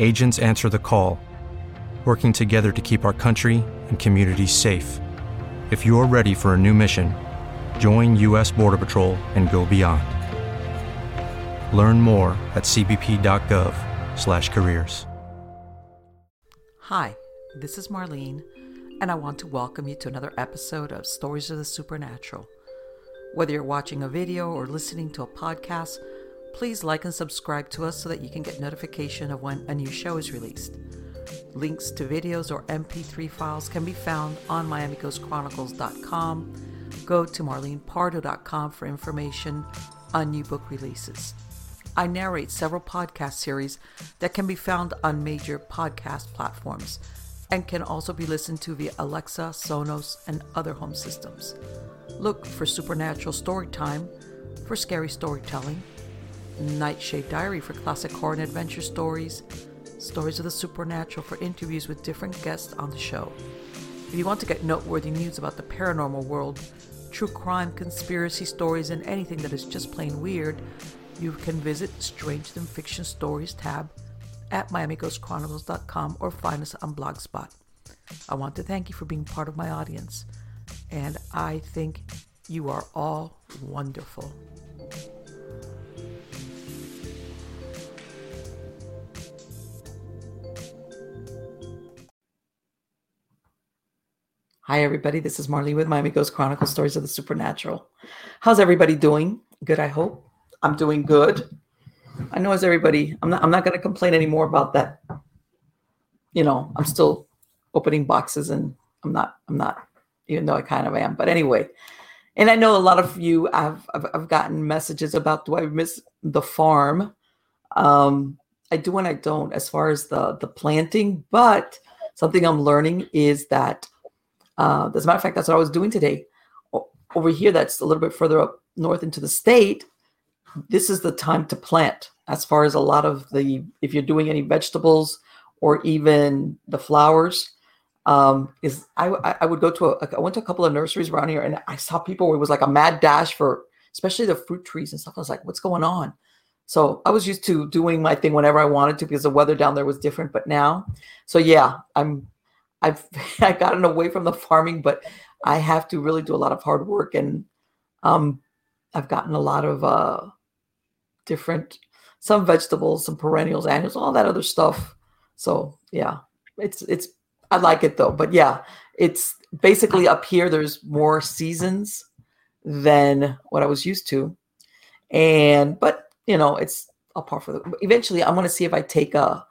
Agents answer the call, working together to keep our country and communities safe. If you're ready for a new mission, join U.S. Border Patrol and go beyond. Learn more at cbp.gov/careers. Hi, this is Marlene, and I want to welcome you to another episode of Stories of the Supernatural. Whether you're watching a video or listening to a podcast, please like and subscribe to us so that you can get notification of when a new show is released. Links to videos or MP3 files can be found on MiamiGhostChronicles.com. Go to MarlenePardo.com for information on new book releases. I narrate several podcast series that can be found on major podcast platforms and can also be listened to via Alexa, Sonos, and other home systems. Look for Supernatural Storytime for scary storytelling, Nightshade Diary for classic horror and adventure stories, Stories of the Supernatural for interviews with different guests on the show. If you want to get noteworthy news about the paranormal world, true crime, conspiracy stories, and anything that is just plain weird, you can visit Strange Than Fiction Stories tab at MiamiGhostChronicles.com or find us on Blogspot. I want to thank you for being part of my audience, and I think you are all wonderful. Hi, everybody. This is Marlene with Miami Ghost Chronicles Stories of the Supernatural. How's everybody doing? Good, I hope. I'm doing good. I know as everybody, I'm not I'm not gonna complain anymore about that. You know, I'm still opening boxes and I'm not, I'm not, even though I kind of am. But anyway, and I know a lot of you have I've, I've gotten messages about do I miss the farm? Um, I do and I don't as far as the the planting, but something I'm learning is that uh, as a matter of fact, that's what I was doing today. O- over here, that's a little bit further up north into the state. This is the time to plant. As far as a lot of the, if you're doing any vegetables or even the flowers, um, is I, I would go to a, I went to a couple of nurseries around here and I saw people where it was like a mad dash for especially the fruit trees and stuff. I was like, what's going on? So I was used to doing my thing whenever I wanted to because the weather down there was different. But now, so yeah, I'm I've I've gotten away from the farming, but I have to really do a lot of hard work and um I've gotten a lot of uh different some vegetables, some perennials, annuals, all that other stuff. So yeah, it's it's I like it though. But yeah, it's basically up here there's more seasons than what I was used to. And but you know, it's a part for the eventually I'm gonna see if I take a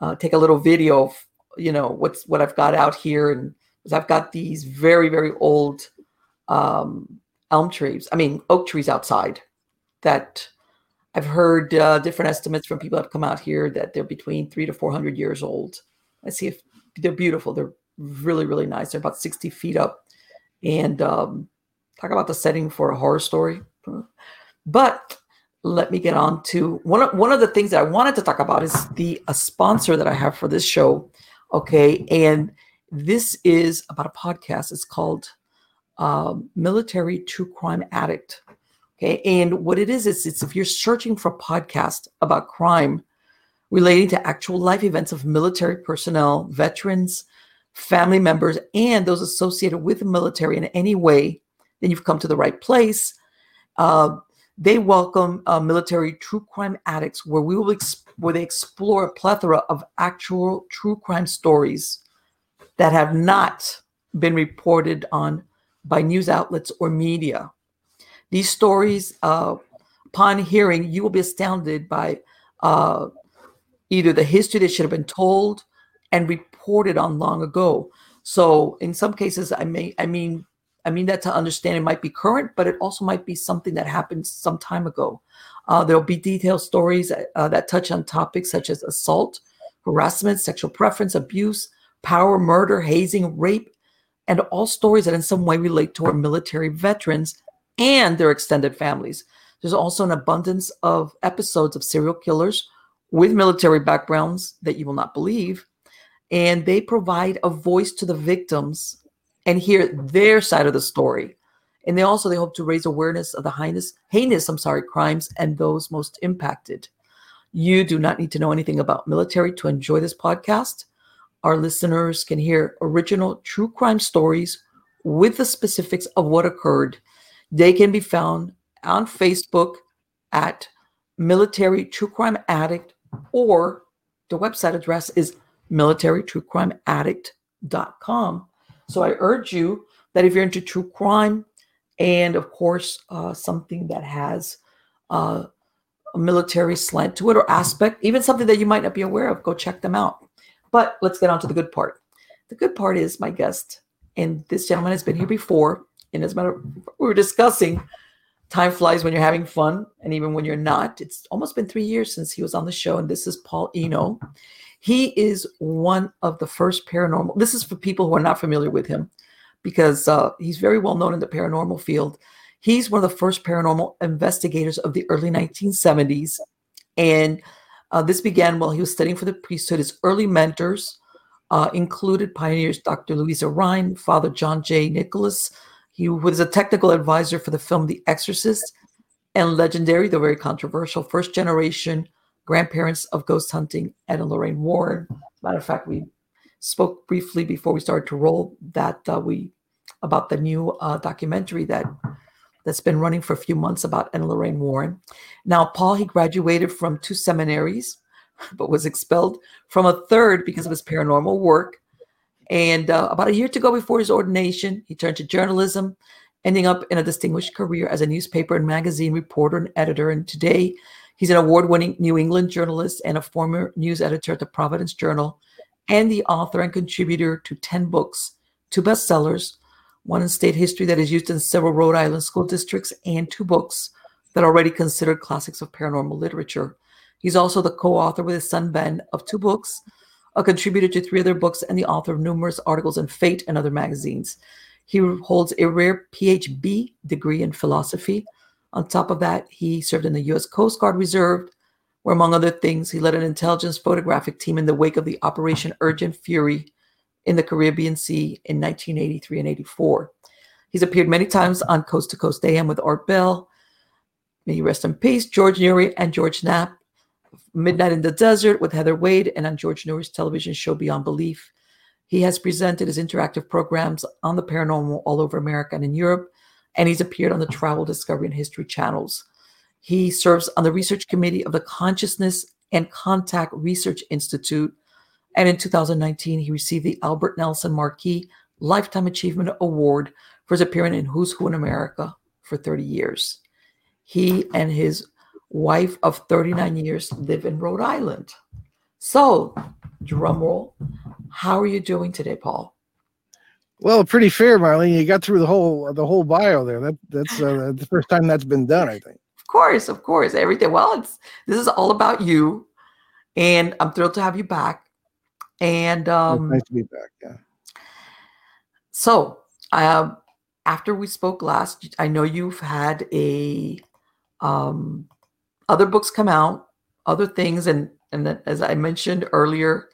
uh, take a little video you know what's what I've got out here, and I've got these very very old um, elm trees. I mean oak trees outside that I've heard uh, different estimates from people that have come out here that they're between three to four hundred years old. Let's see if they're beautiful. They're really really nice. They're about sixty feet up, and um, talk about the setting for a horror story. But let me get on to one of, one of the things that I wanted to talk about is the a sponsor that I have for this show Okay. And this is about a podcast. It's called um, Military True Crime Addict. Okay. And what it is, is it's if you're searching for a podcast about crime relating to actual life events of military personnel, veterans, family members, and those associated with the military in any way, then you've come to the right place. Uh, they welcome uh, military true crime addicts, where we will ex- where they explore a plethora of actual true crime stories that have not been reported on by news outlets or media. These stories, uh, upon hearing, you will be astounded by uh, either the history that should have been told, and reported on long ago. So in some cases, I may, I mean, I mean that to understand it might be current, but it also might be something that happened some time ago. Uh, there'll be detailed stories uh, that touch on topics such as assault, harassment, sexual preference, abuse, power, murder, hazing, rape, and all stories that in some way relate to our military veterans and their extended families. There's also an abundance of episodes of serial killers with military backgrounds that you will not believe. And they provide a voice to the victims and hear their side of the story. And they also they hope to raise awareness of the heinous, heinous, I'm sorry, crimes and those most impacted. You do not need to know anything about military to enjoy this podcast. Our listeners can hear original true crime stories with the specifics of what occurred. They can be found on Facebook at Military True Crime Addict, or the website address is militarytruecrimeaddict.com. So I urge you that if you're into true crime and, of course, uh, something that has uh, a military slant to it or aspect, even something that you might not be aware of, go check them out. But let's get on to the good part. The good part is my guest, and this gentleman has been here before. And as a matter, of, we were discussing time flies when you're having fun, and even when you're not. It's almost been three years since he was on the show, and this is Paul Eno. He is one of the first paranormal. This is for people who are not familiar with him, because uh, he's very well known in the paranormal field. He's one of the first paranormal investigators of the early 1970s, and uh, this began while he was studying for the priesthood. His early mentors uh, included pioneers Dr. Louisa Rhine, Father John J. Nicholas. He was a technical advisor for the film The Exorcist and legendary, though very controversial, first generation grandparents of ghost hunting, Ed and Lorraine Warren. Matter of fact, we spoke briefly before we started to roll that uh, we about the new uh, documentary that that's been running for a few months about Ed and Lorraine Warren. Now, Paul, he graduated from two seminaries, but was expelled from a third because of his paranormal work. And uh, about a year to go before his ordination, he turned to journalism, ending up in a distinguished career as a newspaper and magazine reporter and editor. And today, he's an award winning New England journalist and a former news editor at the Providence Journal, and the author and contributor to 10 books, two bestsellers, one in state history that is used in several Rhode Island school districts, and two books that are already considered classics of paranormal literature. He's also the co author with his son Ben of two books, a contributor to three other books, and the author of numerous articles in Fate and other magazines. He holds a rare PhD degree in philosophy. On top of that, he served in the U.S. Coast Guard Reserve, where, among other things, he led an intelligence photographic team in the wake of the Operation Urgent Fury in the Caribbean Sea in 1983 and 84. He's appeared many times on Coast to Coast AM with Art Bell. May he rest in peace, George Noory and George Knapp. Midnight in the Desert with Heather Wade and on George Noory's television show Beyond Belief. He has presented his interactive programs on the paranormal all over America and in Europe, and he's appeared on the Travel, Discovery, and History channels. He serves on the research committee of the Consciousness and Contact Research Institute, and in 2019, he received the Albert Nelson Marquis Lifetime Achievement Award for his appearance in Who's Who in America for 30 years. He and his wife of 39 years live in Rhode Island. So, drum roll, how are you doing today, Paul? Well, pretty fair, Marlene. You got through the whole the whole bio there. That that's uh, the first time that's been done, I think. Of course, of course, everything. Well, it's this is all about you, and I'm thrilled to have you back. And um, nice to be back. Yeah. So, um, after we spoke last, I know you've had a um, other books come out, other things, and and as I mentioned earlier,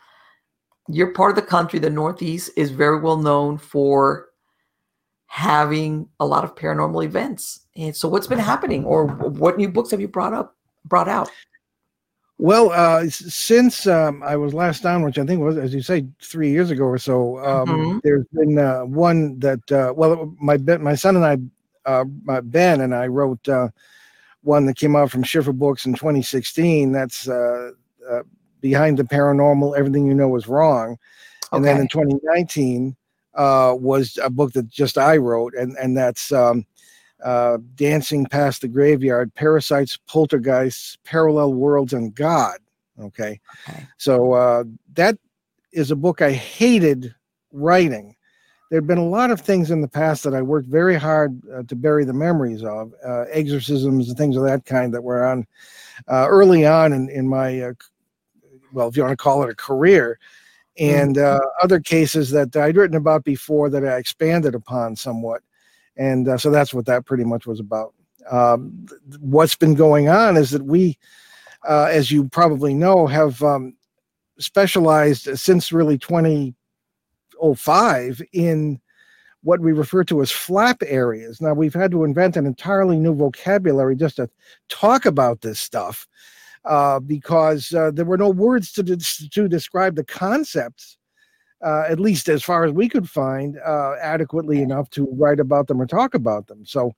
your part of the country, the Northeast, is very well known for having a lot of paranormal events. And so, what's been happening, or what new books have you brought up, brought out? Well, uh, since um, I was last on, which I think was, as you say, three years ago or so, um, mm-hmm. there's been uh, one that, uh, well, my my son and I, uh, Ben and I wrote uh, one that came out from Schiffer Books in 2016. That's uh, Behind the Paranormal: Everything You Know Is Wrong, and then in 2019 was a book that just I wrote, and and that's. Um, uh, Dancing Past the Graveyard, Parasites, Poltergeists, Parallel Worlds, and God. Okay. okay. So uh, that is a book I hated writing. There'd been a lot of things in the past that I worked very hard uh, to bury the memories of, uh, exorcisms and things of that kind that were on uh, early on in, in my, uh, well, if you want to call it a career, and uh, other cases that I'd written about before that I expanded upon somewhat. And uh, so that's what that pretty much was about. Um, what's been going on is that we, as you probably know, have um, specialized since really 2005 in what we refer to as flap areas. Now, we've had to invent an entirely new vocabulary just to talk about this stuff uh, because uh, there were no words to, to describe the concepts, uh, at least as far as we could find, uh, adequately enough to write about them or talk about them. So,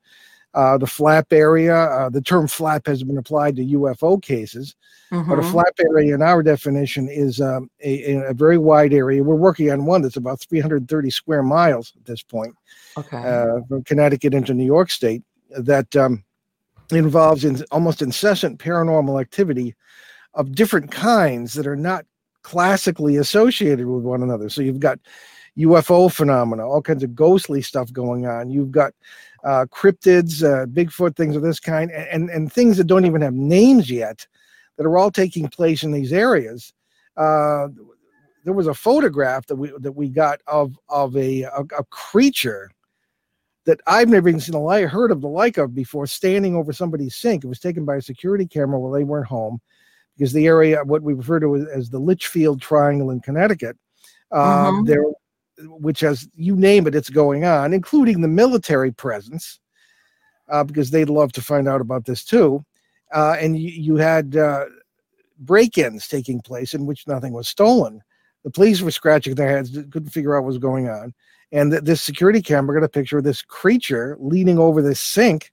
uh, the flap area, uh, the term flap has been applied to UFO cases, mm-hmm. but a mm-hmm. flap area in our definition is um, a, a, very wide area. We're working on one that's about 330 square miles at this point, okay. uh, from Connecticut into New York State, that um, involves in almost incessant paranormal activity of different kinds that are not classically associated with one another. So you've got UFO phenomena, all kinds of ghostly stuff going on. You've got uh, cryptids, uh, Bigfoot, things of this kind, and, and, things that don't even have names yet that are all taking place in these areas. Uh, there was a photograph that we that we got of of a, a, a creature that I've never even seen a like heard of the like of before, standing over somebody's sink. It was taken by a security camera while they weren't home, because the area, what we refer to as the Litchfield Triangle in Connecticut, um, mm-hmm. there which has you name it, it's going on, including the military presence, uh, because they'd love to find out about this too. Uh, and you, you had uh, break-ins taking place in which nothing was stolen. The police were scratching their heads, couldn't figure out what was going on. And th- this security camera got a picture of this creature leaning over this sink,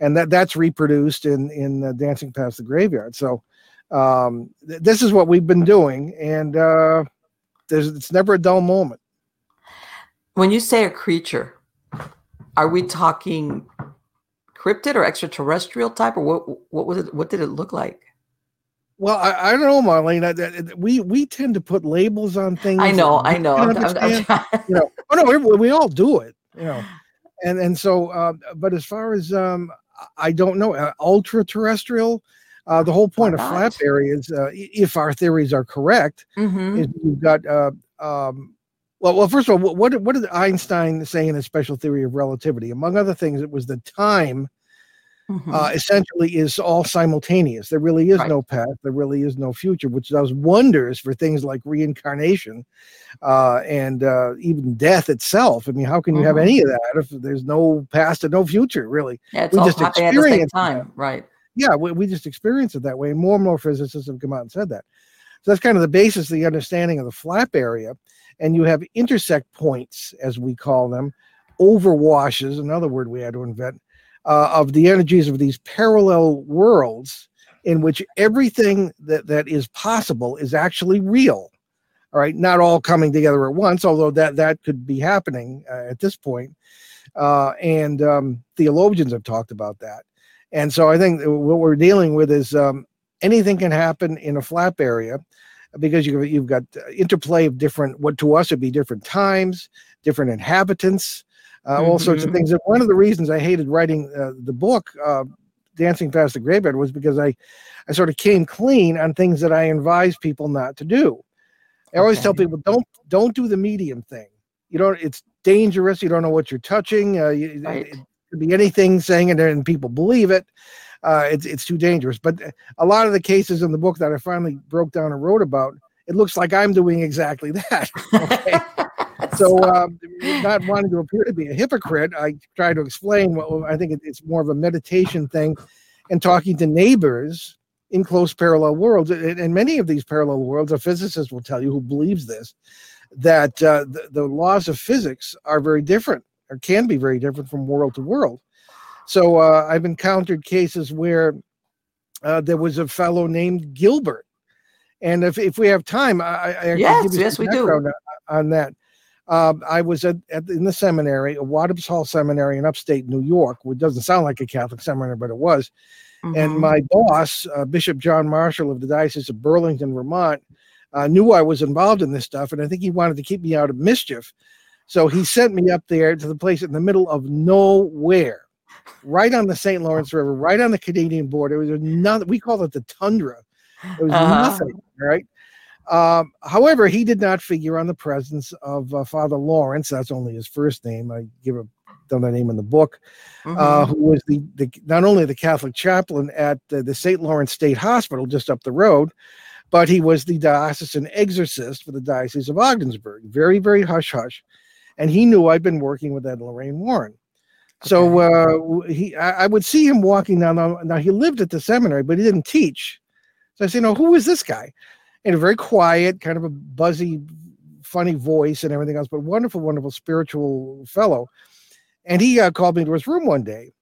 and that that's reproduced in in uh, Dancing Past the Graveyard. So um, th- this is what we've been doing, and uh, there's it's never a dull moment. When you say a creature, are we talking cryptid or extraterrestrial type, or what? What was it? What did it look like? Well, I, I don't know, Marlene. we we tend to put labels on things. I know, I know. I'm, I'm you know, oh no, we, we, all do it. You know, and and so, uh, but as far as um, I don't know, uh, ultra terrestrial. Uh, the whole point of flap areas, uh, if our theories are correct, mm-hmm. is you've got uh, um, well, well, first of all, what what did Einstein say in his special theory of relativity? Among other things, it was the time mm-hmm. uh, essentially is all simultaneous. There really is right. no past. There really is no future, which does wonders for things like reincarnation uh, and uh, even death itself. I mean, how can you mm-hmm. have any of that if there's no past and no future? Really, yeah, we just experience time, right? Yeah, we, we just experience it that way. More and more physicists have come out and said that. So that's kind of the basis of the understanding of the flap area and you have intersect points, as we call them, overwashes, another word we had to invent, uh, of the energies of these parallel worlds in which everything that, that is possible is actually real. All right, not all coming together at once, although that that could be happening uh, at this point. Uh, and um, theologians have talked about that. And so I think what we're dealing with is um, anything can happen in a flap area because you've, you've got interplay of different, what to us would be different times, different inhabitants, uh, mm-hmm. all sorts of mm-hmm. things. And one of the reasons I hated writing uh, the book, uh, Dancing Past the Graveyard, was because I, I sort of came clean on things that I advise people not to do. I always okay. tell people don't don't do the medium thing. You don't. It's dangerous. You don't know what you're touching. Uh, you, right. it, could be anything saying it, and people believe it uh, it's it's too dangerous. But a lot of the cases in the book that I finally broke down and wrote about, it looks like I'm doing exactly that. Okay? so, um, not wanting to appear to be a hypocrite, I try to explain what I think it's more of a meditation thing, and talking to neighbors in close parallel worlds. And many of these parallel worlds, a physicist will tell you who believes this, that uh, the, the laws of physics are very different or can be very different from world to world. So uh, I've encountered cases where uh, there was a fellow named Gilbert, and if, if we have time, I, I yes, yes, we do on, on that. Uh, I was at, at, in the seminary, a Wadhams Hall Seminary in upstate New York, which doesn't sound like a Catholic seminary, but it was. Mm-hmm. And my boss, uh, Bishop John Marshall of the Diocese of Burlington, Vermont, uh, knew I was involved in this stuff, and I think he wanted to keep me out of mischief. So he sent me up there to the place in the middle of nowhere, right on the St. Lawrence River, right on the Canadian border. It was nothing. We call it the tundra. It was uh-huh. nothing, right? Um, however, he did not figure on the presence of uh, Father Lawrence. That's only his first name. I give a don't the name in the book. Uh, mm-hmm. Uh, who was the, the not only the Catholic chaplain at uh, the St. Lawrence State Hospital just up the road, but he was the diocesan exorcist for the Diocese of Ogdensburg. Very, very hush hush, and he knew I'd been working with Ed Lorraine Warren. Okay. So uh, he, I, I, would see him walking down. Now he lived at the seminary, but he didn't teach. So I said, "You know, who is this guy?" And a very quiet, kind of a buzzy, funny voice and everything else, but wonderful, wonderful spiritual fellow. And he uh, called me to his room one day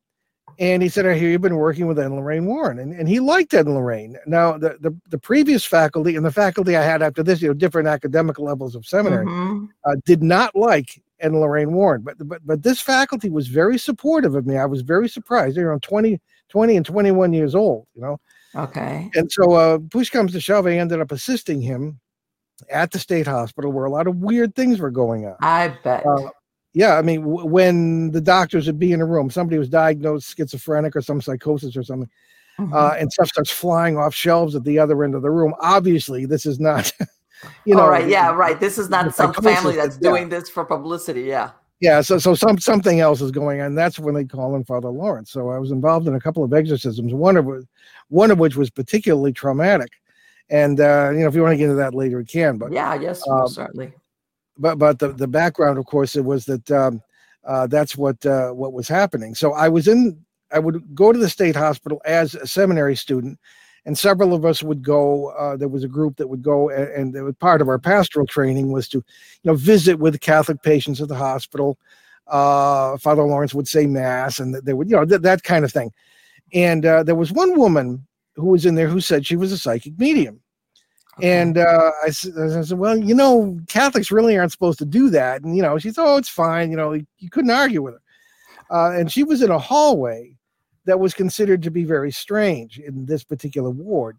and he said, I hear you've been working with Ed and Lorraine Warren. And, and he liked Ed and Lorraine. Now, the, the, the, previous faculty and the faculty I had after this, you know, different academic levels of seminary, mm-hmm. uh, did not like Ed and Lorraine Warren. But, but, but this faculty was very supportive of me. I was very surprised. They're around 20, 20 and 21 years old, you know. Okay. And so uh, push comes to shove, I ended up assisting him at the state hospital where a lot of weird things were going on. I bet. Uh, yeah, I mean, w- when the doctors would be in a room, somebody was diagnosed schizophrenic or some psychosis or something, mm-hmm. uh, and stuff starts flying off shelves at the other end of the room. Obviously, this is not, you know. All right, yeah, right. This is not some family that's yeah. doing this for publicity. Yeah. Yeah, so so some something else is going on. That's when they call in Father Lawrence. So I was involved in a couple of exorcisms. One of one of which was particularly traumatic, and uh, you know, if you want to get into that later, we can. But yeah, yes, um, certainly but but the, the background, of course, it was that um, uh, that's what uh, what was happening. So I was in. I would go to the state hospital as a seminary student, and several of us would go. Uh, there was a group that would go, and, and was part of our pastoral training was to, you know, visit with Catholic patients at the hospital. Uh, Father Lawrence would say mass, and they would, you know, th- that kind of thing. And uh, there was one woman who was in there who said she was a psychic medium. And uh, I, I, said, well, you know, Catholics really aren't supposed to do that. And, you know, she said, oh, it's fine. You know, you couldn't argue with her. Uh, and she was in a hallway that was considered to be very strange in this particular ward.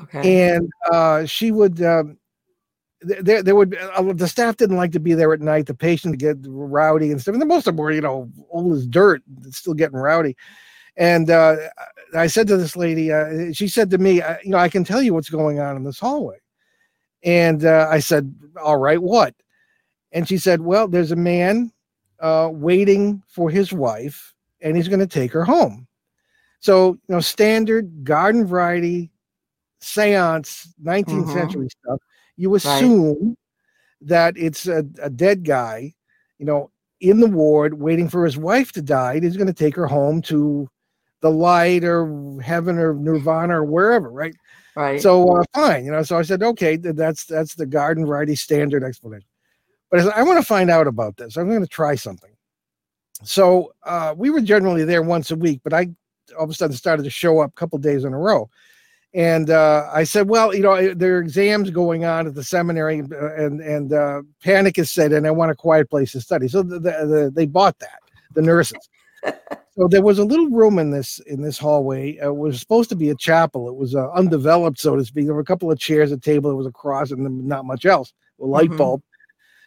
Okay. And uh, she would, um, there, there would, uh, the staff didn't like to be there at night. The patients get rowdy and stuff. And most of them were, you know, old as dirt, still getting rowdy. And uh, I said to this lady, uh, she said to me, you know, I can tell you what's going on in this hallway. And uh, I said, all right, what? And she said, well, there's a man uh, waiting for his wife, and he's going to take her home. So, you know, standard garden variety seance, 19th mm-hmm. century stuff. You assume right. that it's a, a dead guy, you know, in the ward waiting for his wife to die. He's going to take her home to the light or heaven or nirvana or wherever, right? Right. So uh, fine, you know. So I said, okay, that's that's the garden variety standard explanation. But I, said, I want to find out about this. I'm going to try something. So uh, we were generally there once a week, but I all of a sudden started to show up a couple days in a row. And uh, I said, well, you know, there are exams going on at the seminary, uh, and and uh, panic is set, and I want a quiet place to study. So the, the, the, they bought that, the nurses. so there was a little room in this in this hallway. Uh, it was supposed to be a chapel. It was uh, undeveloped, so to speak. There were a couple of chairs, a table, there was a cross, and not much else. A light mm-hmm. bulb.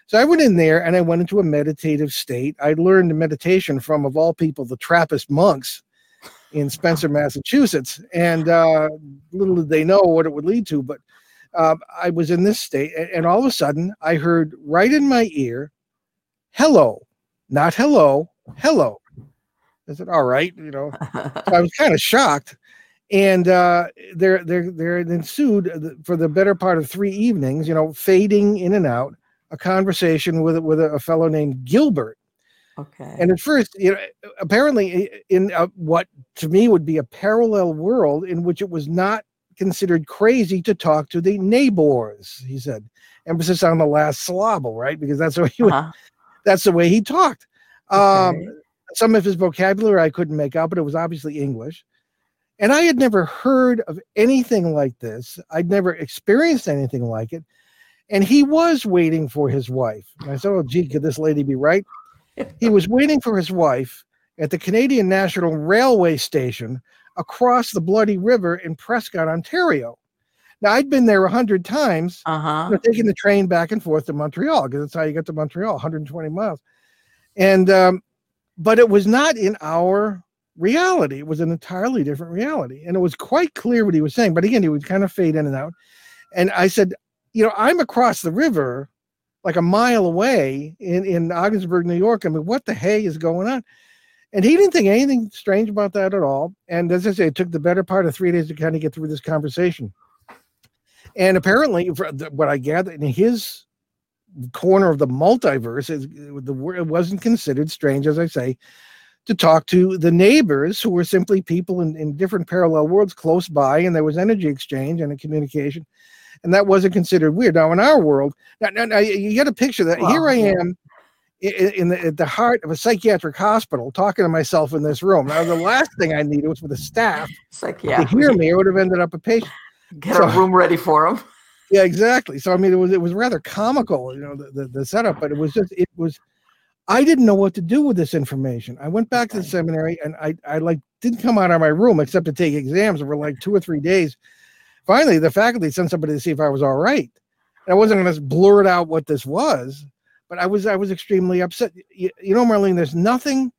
So I went in there and I went into a meditative state. I learned meditation from, of all people, the Trappist monks in Spencer, Massachusetts. And uh, little did they know what it would lead to, but uh, I was in this state, and all of a sudden I heard right in my ear, "Hello," not "hello," "hello." I said, all right, you know. so I was kind of shocked. And uh, there, there, there ensued for the better part of three evenings, you know, fading in and out, a conversation with with a, fellow named Gilbert. Okay. And at first, you know, apparently in a, what to me would be a parallel world in which it was not considered crazy to talk to the neighbors, he said. Emphasis on the last syllable, right? Because that's the way he uh-huh. that's the way he talked. Um, okay. Some of his vocabulary I couldn't make out, but it was obviously English. And I had never heard of anything like this. I'd never experienced anything like it. And he was waiting for his wife. And I said, Oh, gee, could this lady be right? He was waiting for his wife at the Canadian National Railway Station across the Bloody River in Prescott, Ontario. Now I'd been there a hundred times, Uh-huh. you know, taking the train back and forth to Montreal because that's how you get to Montreal, 120 miles. And um, but it was not in our reality. It was an entirely different reality, and it was quite clear what he was saying. But again, he would kind of fade in and out. And I said, you know, I'm across the river, like a mile away in in Ogdensburg, New York. I mean, what the hey is going on? And he didn't think anything strange about that at all. And as I say, it took the better part of three days to kind of get through this conversation. And apparently, what I gather in his corner of the multiverse, is uh, the it wasn't considered strange, as I say, to talk to the neighbors who were simply people in, in different parallel worlds close by, and there was energy exchange and a communication, and that wasn't considered weird. Now, in our world, now, now, now you get a picture that here I am in the, at the heart of a psychiatric hospital talking to myself in this room. Now, the last thing I needed was for the staff like, yeah, to hear me. I would have ended up a patient. get So- a room ready for him. Yeah, exactly. So I mean, it was it was rather comical, you know, the, the, the setup, but it was just it was. I didn't know what to do with this information. I went back to the seminary, and I I like didn't come out of my room except to take exams for like two or three days. Finally, the faculty sent somebody to see if I was all right. And I wasn't going to blurt out what this was, but I was I was extremely upset. You, you know, Marlene, there's nothing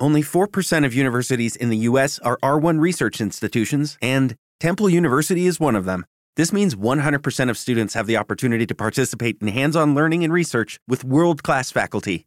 Only 4% of universities in the U.S. are R1 research institutions, and Temple University is one of them. This means 100% of students have the opportunity to participate in hands on learning and research with world class faculty.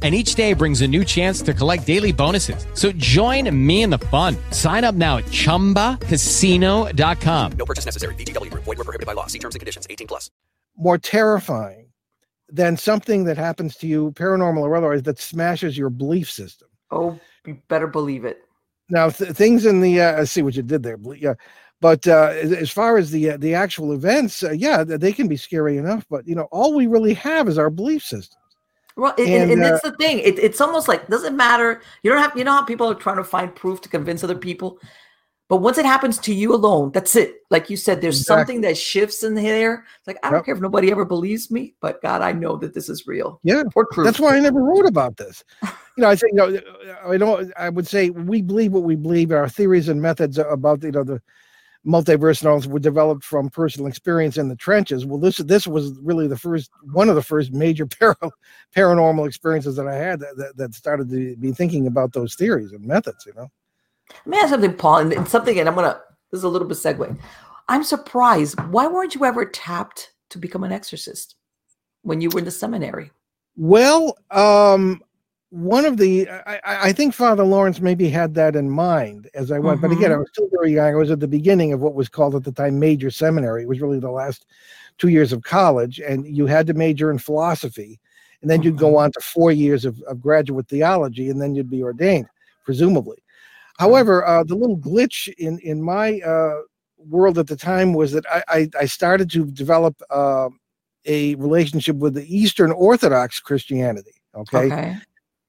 And each day brings a new chance to collect daily bonuses. So join me in the fun. Sign up now at chumbacasino.com. No purchase necessary. VGW Group. Void were prohibited by law. See terms and conditions. 18 plus. more terrifying than something that happens to you, paranormal or otherwise, that smashes your belief system. Oh, you better believe it. Now, th- things in the uh, I see what you did there, ble- yeah. But uh, as, as far as the uh, the actual events, uh, yeah, they can be scary enough. But you know, all we really have is our belief system. Well, and, And, and, uh, that's the thing. It, it's almost like doesn't matter. You don't have. You know how people are trying to find proof to convince other people, but once it happens to you alone, that's it. Like you said, there's Exactly. something that shifts in there. It's like I don't Yep. care if nobody ever believes me, but God, I know that this is real. Yeah, Or true. That's why I never wrote about this. You know, I think you know, I don't. I would say we believe what we believe. Our theories and methods about you know the multiverse novels were developed from personal experience in the trenches. Well, this this was really the first one of the first major para, paranormal experiences that I had that, that, that started to be thinking about those theories and methods. You know. Let me ask something, Paul, and, and something, and I'm gonna. This is a little bit segue. I'm surprised. Why weren't you ever tapped to become an exorcist when you were in the seminary? Well, um, one of the I, I think Father Lawrence maybe had that in mind as I went, but again, I was still very young. I was at the beginning of what was called at the time major seminary. It was really the last two years of college, and you had to major in philosophy, and then you'd go on to four years of, of graduate theology, and then you'd be ordained, presumably. However, uh, the little glitch in in my uh, world at the time was that I I, I started to develop. Uh, a relationship with the Eastern Orthodox Christianity. Okay? Okay.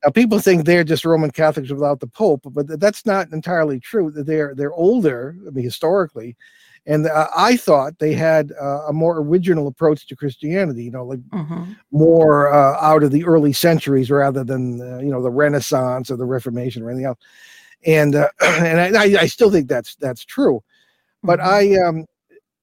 Now people think they're just Roman Catholics without the Pope, but that's not entirely true. They're they're older, I mean, historically, and uh, I thought they had uh, a more original approach to Christianity. You know, like Mhm. more uh, out of the early centuries rather than uh, you know the Renaissance or the Reformation or anything else. And uh, and I, I- still think that's that's true. But Mhm. I um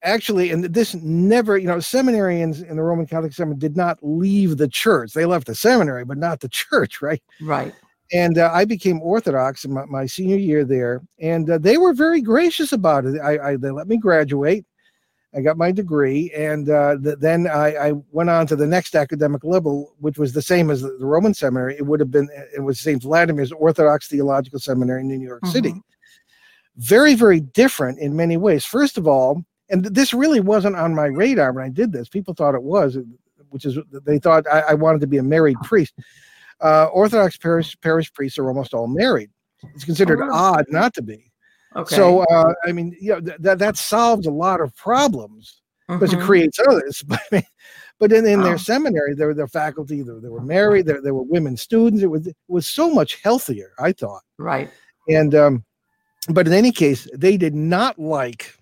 actually, and this never, you know, seminarians in the Roman Catholic Seminary did not leave the church. They left the seminary, but not the church, right? right. And uh, I became Orthodox in my, my senior year there, and uh, they were very gracious about it. I, I they let me graduate. I got my degree, and uh, th- then I, I went on to the next academic level, which was the same as the, the Roman seminary. It would have been it was St. Vladimir's Orthodox Theological Seminary in New York City. Mhm. Very, very different in many ways. First of all, and this really wasn't on my radar when I did this. People thought it was, which is they thought I, I wanted to be a married priest. uh, Orthodox parish parish priests are almost all married. It's considered Oh. odd not to be. Okay. So uh, I mean, you know, th- that that solves a lot of problems because it Mhm. creates others. But in, in their seminary, there were their faculty, there were married, there, there were women students. It was it was so much healthier, I thought. right. And um, but in any case, they did not like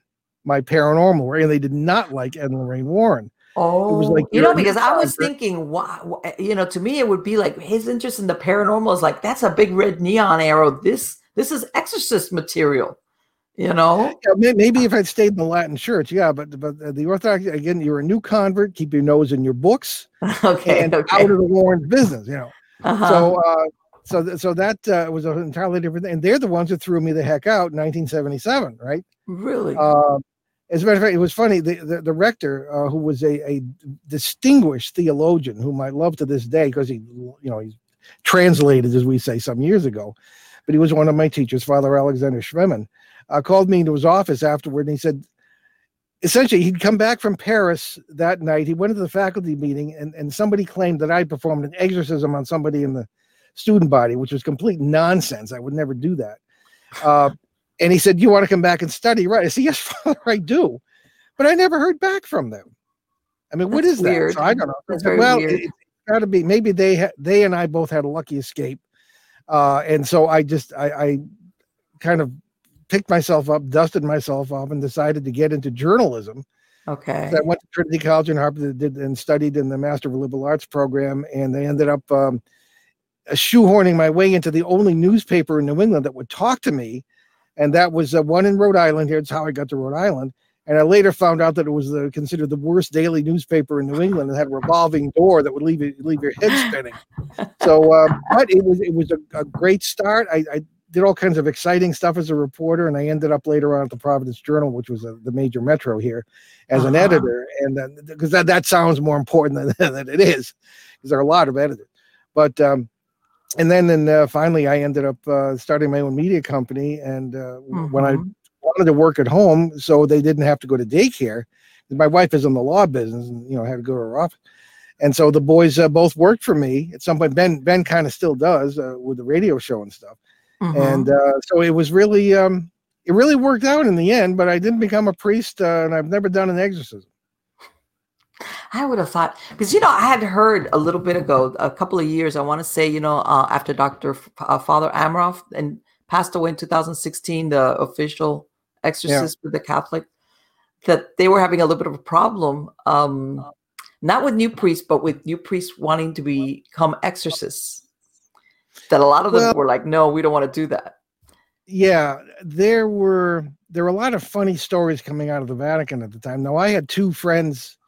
my paranormal and they did not like Ed and Lorraine Warren. Oh, it was like you know, because I was thinking, wow, you know, to me it would be like his interest in the paranormal is like that's a big red neon arrow. This this is exorcist material, you know. Yeah, maybe if I'd stayed in the Latin church, yeah, but but the Orthodox again, you're a new convert. Keep your nose in your books okay, and okay. out of the Warren business, you know. uh-huh. So, uh, so, th- so that uh, was an entirely different thing. And they're the ones who threw me the heck out in 1977, right? really, Uh, as a matter of fact, it was funny. The the, the rector, uh, who was a, a distinguished theologian, whom I love to this day because he, you know, he's translated, as we say, some years ago, but he was one of my teachers, Father Alexander Schmemann, uh, called me into his office afterward, and he said, essentially, he'd come back from Paris that night. He went to the faculty meeting, and, and somebody claimed that I performed an exorcism on somebody in the student body, which was complete nonsense. I would never do that. Uh, and he said, "You want to come back and study?" Right? I said, "Yes, Father, I do," but I never heard back from them. I mean, what That's is that? So I don't know. That's I said, well, it, has got to be. Maybe they ha- they and I both had a lucky escape, uh, and so I just I, I kind of picked myself up, dusted myself off, and decided to get into journalism. okay, So I went to Trinity College in Hartford did, and studied in the Master of Liberal Arts program, and they ended up um, shoehorning my way into the only newspaper in New England that would talk to me, and that was uh, one in Rhode Island. Here, Here's how I got to Rhode Island. And I later found out that it was uh, considered the worst daily newspaper in New England and had a revolving door that would leave you, leave your head spinning. So, uh, but it was it was a, a great start. I, I did all kinds of exciting stuff as a reporter, and I ended up later on at the Providence Journal, which was uh the major metro here, as an Uh-huh. editor. And because that that sounds more important than, than it is, because there are a lot of editors. But um, and then and uh, finally, I ended up uh, starting my own media company. And uh, when I Mhm. wanted to work at home, so they didn't have to go to daycare. My wife is in the law business, and you know had to go to her office. And so the boys uh, both worked for me at some point. Ben Ben kind of still does uh, with the radio show and stuff. Mhm. And uh, so it was really um, it really worked out in the end. But I didn't become a priest, uh, and I've never done an exorcism. I would have thought because you know I had heard a little bit ago, a couple of years. I want to say you know uh, after Doctor F- uh, Father Amorth and passed away in 2016, the official exorcist for the Catholic, that they were having a little bit of a problem, um, not with new priests, but with new priests wanting to become exorcists. That a lot of them Well- were like, no, we don't want to do that. yeah there were there were a lot of funny stories coming out of the vatican at the time now i had two friends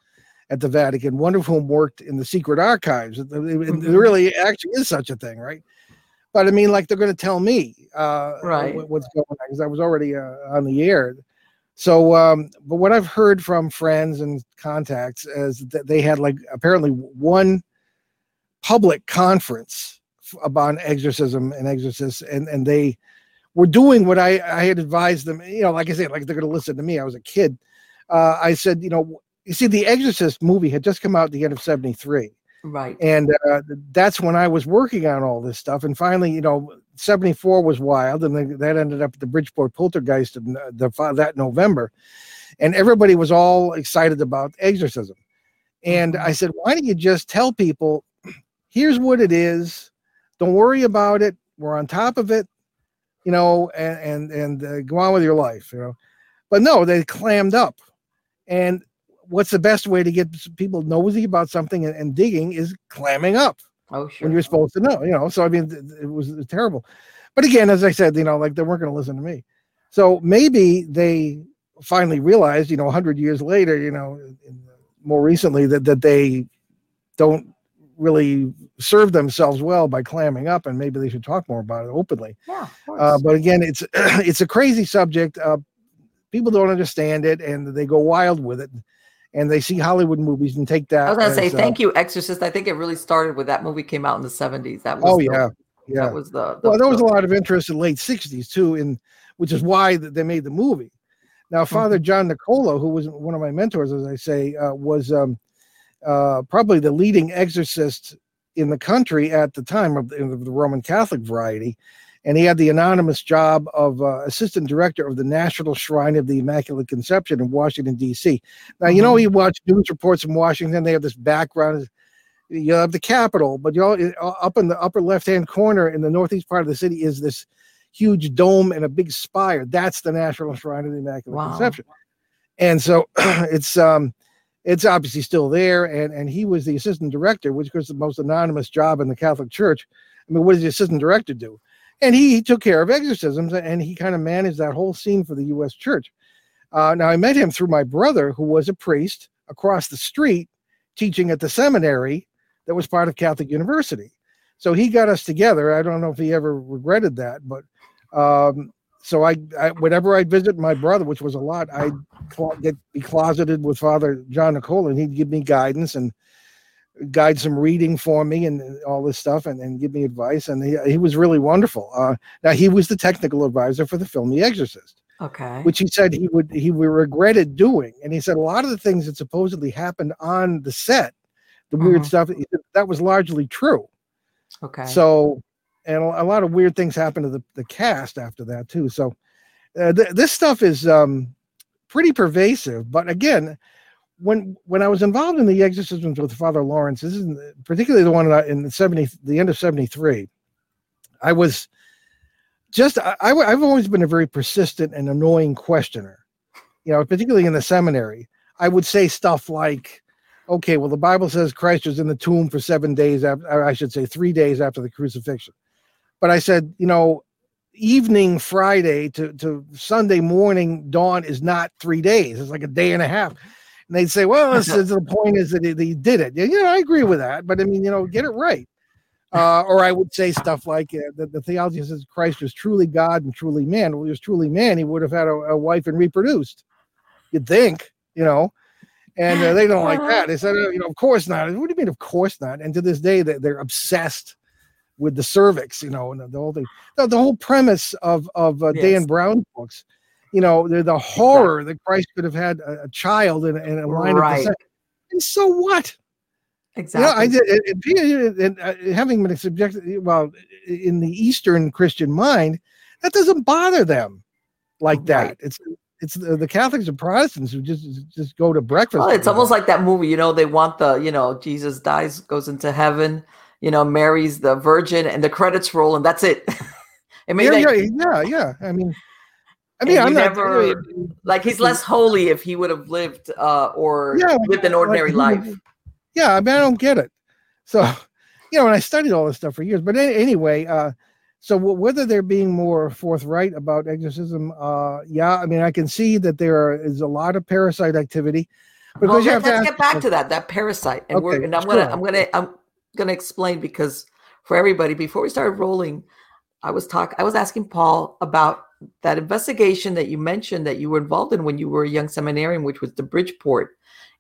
at the vatican one of whom worked in the secret archives it Mhm. really actually is such a thing right but i mean like they're going to tell me uh Right. what's going on because i was already uh, on the air so um but what i've heard from friends and contacts is that they had like apparently one public conference about exorcism and exorcists and and they were doing what I, I had advised them. You know, like I said, like they're going to listen to me. I was a kid. Uh, I said, you know, you see, the Exorcist movie had just come out at the end of '73, Right. and uh, that's when I was working on all this stuff. And finally, you know, '74 was wild, and then that ended up at the Bridgeport Poltergeist in uh, the, the that November, and everybody was all excited about exorcism. And I said, why don't you just tell people, here's what it is. Don't worry about it. We're on top of it you know, and and and uh, go on with your life, you know. But no, they clammed up. And what's the best way to get people nosy about something and, and digging is clamming up Oh, sure. when you're supposed to know, you know. So I mean, it was terrible. But again, as I said, you know, like they weren't going to listen to me. So maybe they finally realized, you know, 100 years later, you know, in, more recently, that that they don't really serve themselves well by clamming up, and maybe they should talk more about it openly. yeah. Uh, but again, it's it's a crazy subject. Uh, people don't understand it, and they go wild with it, and they see Hollywood movies and take that. I was gonna say as, uh, thank you, Exorcist. I think it really started with that movie came out in the seventies. That was Oh the- yeah, yeah. that was the, the well, there was a lot of interest in late '60s too, in which is why they made the movie. Now, Mm-hmm. Father John Nicola, who was one of my mentors, as I say, uh, was um, uh, probably the leading exorcist in the country at the time of the, of the Roman Catholic variety. And he had the anonymous job of uh, assistant director of the National Shrine of the Immaculate Conception in Washington, D.C. Now, you know, Mhm. you watch news reports in Washington, they have this background. You have the Capitol, but you know, uh, up in the upper left hand corner in the northeast part of the city is this huge dome and a big spire. That's the National Shrine of the Immaculate Wow. Conception. And so it's um it's obviously still there. And and he was the assistant director, which was the most anonymous job in the Catholic Church. I mean, what does the assistant director do? And he, took care of exorcisms and he kind of managed that whole scene for the U.S. Church. Uh, now I met him through my brother, who was a priest across the street, teaching at the seminary that was part of Catholic University. So he got us together. I don't know if he ever regretted that, but um, so I, I whenever I'd visit my brother, which was a lot, I'd clo- get be closeted with Father John Nicola, and he'd give me guidance and guide some reading for me and all this stuff, and, and give me advice. And he, he was really wonderful. Uh, now he was the technical advisor for the film The Exorcist Okay. which he said he would he regretted doing and he said a lot of the things that supposedly happened on the set the weird Mhm. stuff that was largely true okay. so and a, a lot of weird things happened to the, the cast after that too so uh, th- this stuff is um pretty pervasive but again when when i was involved in the exorcisms with father lawrence this is particularly the one in the 70 the end of 73 i was just I, I, have always been a very persistent and annoying questioner. You know particularly in the seminary i would say stuff like okay well the bible says christ was in the tomb for seven days after i should say three days after the crucifixion. But i said you know evening friday to, to sunday morning dawn is not three days. It's like a day and a half and they'd say well it's, it's- the point is that he, he did it yeah, yeah i agree with that but i mean you know get it right uh, or I would say stuff like uh, the, the theology says Christ was truly God and truly man. Well, he was truly man. He would have had a, a wife and reproduced. You'd think, you know, and uh, they don't like that. They said, uh, you know, of course not. What do you mean, of course not? And to this day, they, they're obsessed with the cervix, you know, and the, the whole thing. The, the whole premise of of uh, Dan Yes. Brown's books, you know, the, the horror that Christ could have had a, a child in, in a line Right. of descent. And so what? exactly. Yeah, I did. And, and and, uh, having been subjected, well, in the Eastern Christian mind, that doesn't bother them like that. Right. It's it's the, the Catholics and Protestants who just just go to breakfast. Well, it's almost like that movie, you know, they want the, you know, Jesus dies, goes into heaven, you know, Mary's the virgin, and the credits roll, and that's it. and yeah, yeah, yeah, yeah. I mean, I mean, I'm not. never- like he's less holy if he would have lived uh or Yeah, lived an ordinary he life. Yeah, I mean, I don't get it. So, you know, and I studied all this stuff for years. But anyway, uh, so w- whether they're being more forthright about exorcism, uh, yeah, I mean, I can see that there is a lot of parasite activity because Well, you have to us ask get back to that that parasite, and we're and I'm gonna. I'm gonna I'm gonna explain because for everybody before we started rolling, I was talk I was asking Paul about that investigation that you mentioned that you were involved in when you were a young seminarian, which was the Bridgeport,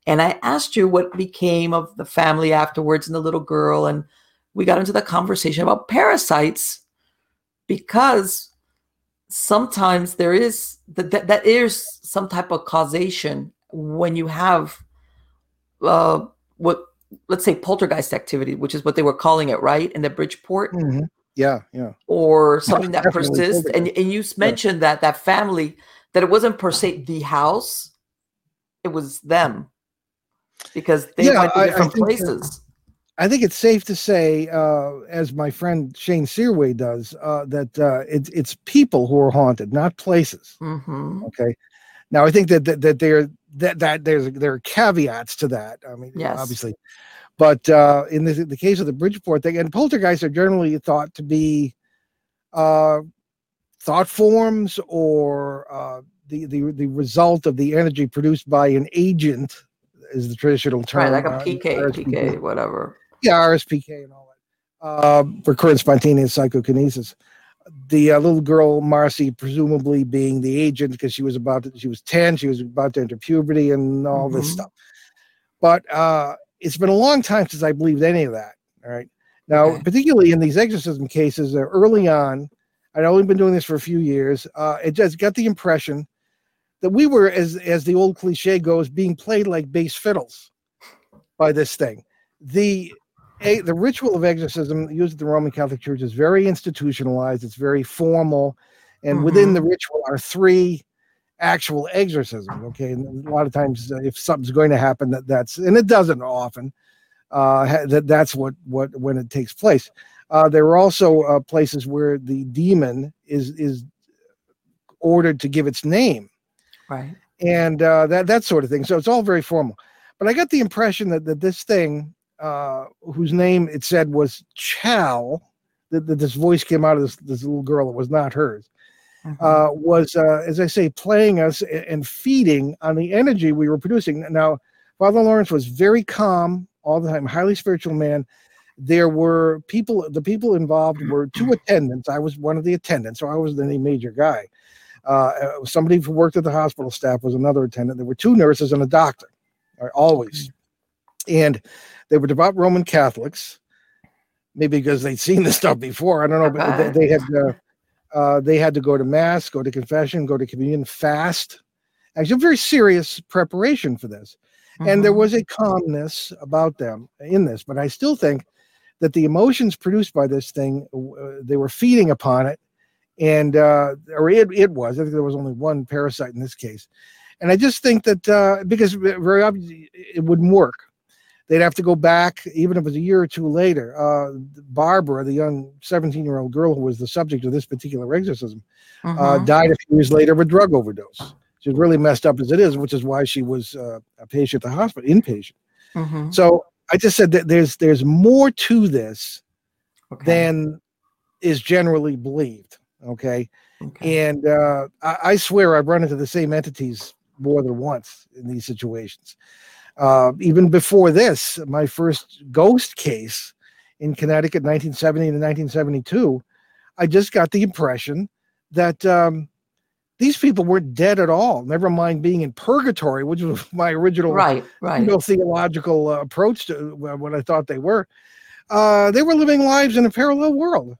and I asked you what became of the family afterwards and the little girl, and we got into the conversation about parasites because sometimes there is that that, that is some type of causation when you have uh what let's say poltergeist activity which is what they were calling it right in the bridgeport Mhm. Yeah, yeah. or something that persists and, and you mentioned that that family that it wasn't per se the house it was them because they Yeah, went to I- I different uh, places I think it's safe to say, uh, as my friend Shane Searway does, uh, that uh, it's it's people who are haunted, not places. hmm Okay. Now I think that that, that there that that there's there are caveats to that. I mean, Yes. obviously, but uh, in the the case of the Bridgeport thing, and poltergeists are generally thought to be uh, thought forms or uh, the the the result of the energy produced by an agent, is the traditional term. right like a uh, pk RSPK. pk whatever Yeah, RSPK and all that. Uh, recurrent spontaneous psychokinesis. The uh, little girl Marcy, presumably being the agent, because she was about to, she was ten, she was about to enter puberty and all this Mhm. stuff. But uh, it's been a long time since I believed any of that. All right. Now, Okay. particularly in these exorcism cases, uh, early on, I'd only been doing this for a few years. Uh, it just got the impression that we were, as as the old cliche goes, being played like bass fiddles by this thing. The a, the ritual of exorcism used at the Roman Catholic Church is very institutionalized. It's very formal, and within the ritual are three actual exorcisms. Okay, and a lot of times, uh, if something's going to happen, that that's and it doesn't often. Uh, that that's what what when it takes place. Uh, there are also uh, places where the demon is is ordered to give its name Right. and uh, that that sort of thing. So it's all very formal. But I got the impression that, that this thing, uh, whose name it said was Chow, that, that this voice came out of this this little girl. It was not hers. Uh, was uh, as I say, playing us and feeding on the energy we were producing. Now, Father Lawrence was very calm all the time, highly spiritual man. There were people. The people involved were two attendants. I was one of the attendants, so I wasn't any major guy. Uh, uh, somebody who worked at the hospital staff was another attendant. There were two nurses and a doctor, uh, always, and they were devout Roman Catholics. Maybe because they'd seen this stuff before. I don't know, but they, they had uh, they had to go to mass, go to confession, go to communion, fast. Actually, a very serious preparation for this, and there Mhm. was a calmness about them in this. But I still think that the emotions produced by this thing, uh, they were feeding upon it, and uh, or it it was. I think there was only one parasite in this case, and I just think that uh, because very obviously it wouldn't work. They'd have to go back, even if it was a year or two later. Uh, Barbara, the young 17 year old girl who was the subject of this particular exorcism, uh, Mhm. died a few years later of a drug overdose. She's really messed up as it is, which is why she was uh, a patient at the hospital, inpatient. Mhm. So I just said that there's there's more to this Okay. than is generally believed. Okay, Okay. and uh, I, I swear I've run into the same entities more than once in these situations. Uh, even before this, my first ghost case in Connecticut, 1970 to 1972, I just got the impression that um, these people weren't dead at all. Never mind being in purgatory, which was my original right. Right. you know, theological uh, approach to uh, what I thought they were. Uh, they were living lives in a parallel world.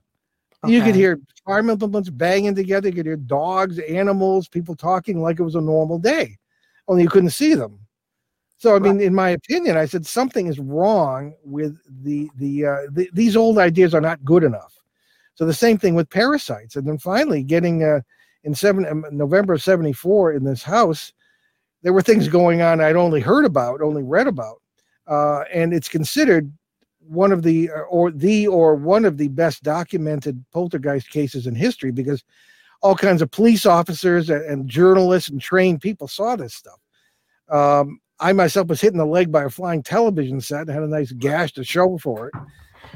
You could hear fire implements banging together. You could hear dogs, animals, people talking like it was a normal day, only you couldn't see them. So, I mean, in my opinion, I said something is wrong with the the, uh, the these old ideas are not good enough. So the same thing with parasites, and then finally getting uh, in seven um, November of '74 in this house, there were things going on I'd only heard about, only read about, uh, and it's considered one of the uh, or the or one of the best documented poltergeist cases in history because all kinds of police officers and, and journalists and trained people saw this stuff. Um, I myself was hit in the leg by a flying television set and had a nice gash to show for it.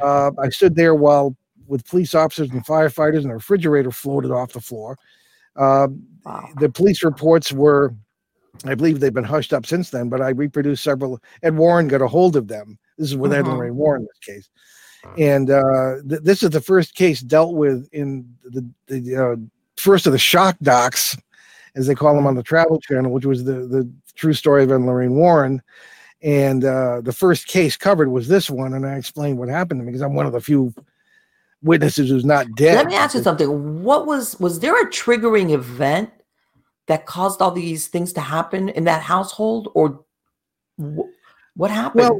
Uh, I stood there while with police officers and firefighters, and a refrigerator floated off the floor. Wow. the police reports were, I believe they've been hushed up since then, but I reproduced several. Ed Warren got a hold of them. This is with Ed and Mhm. Ray Warren, this case. And uh, th- this is the first case dealt with in the, the uh, first of the shock docs, as they call them on the Travel Channel, which was the, the true story of Ed and Lorraine Warren. And uh, the first case covered was this one, and I explained what happened to me because I'm one of the few witnesses who's not dead. Let me ask you something. What was was there a triggering event that caused all these things to happen in that household, or wh- what happened? Well,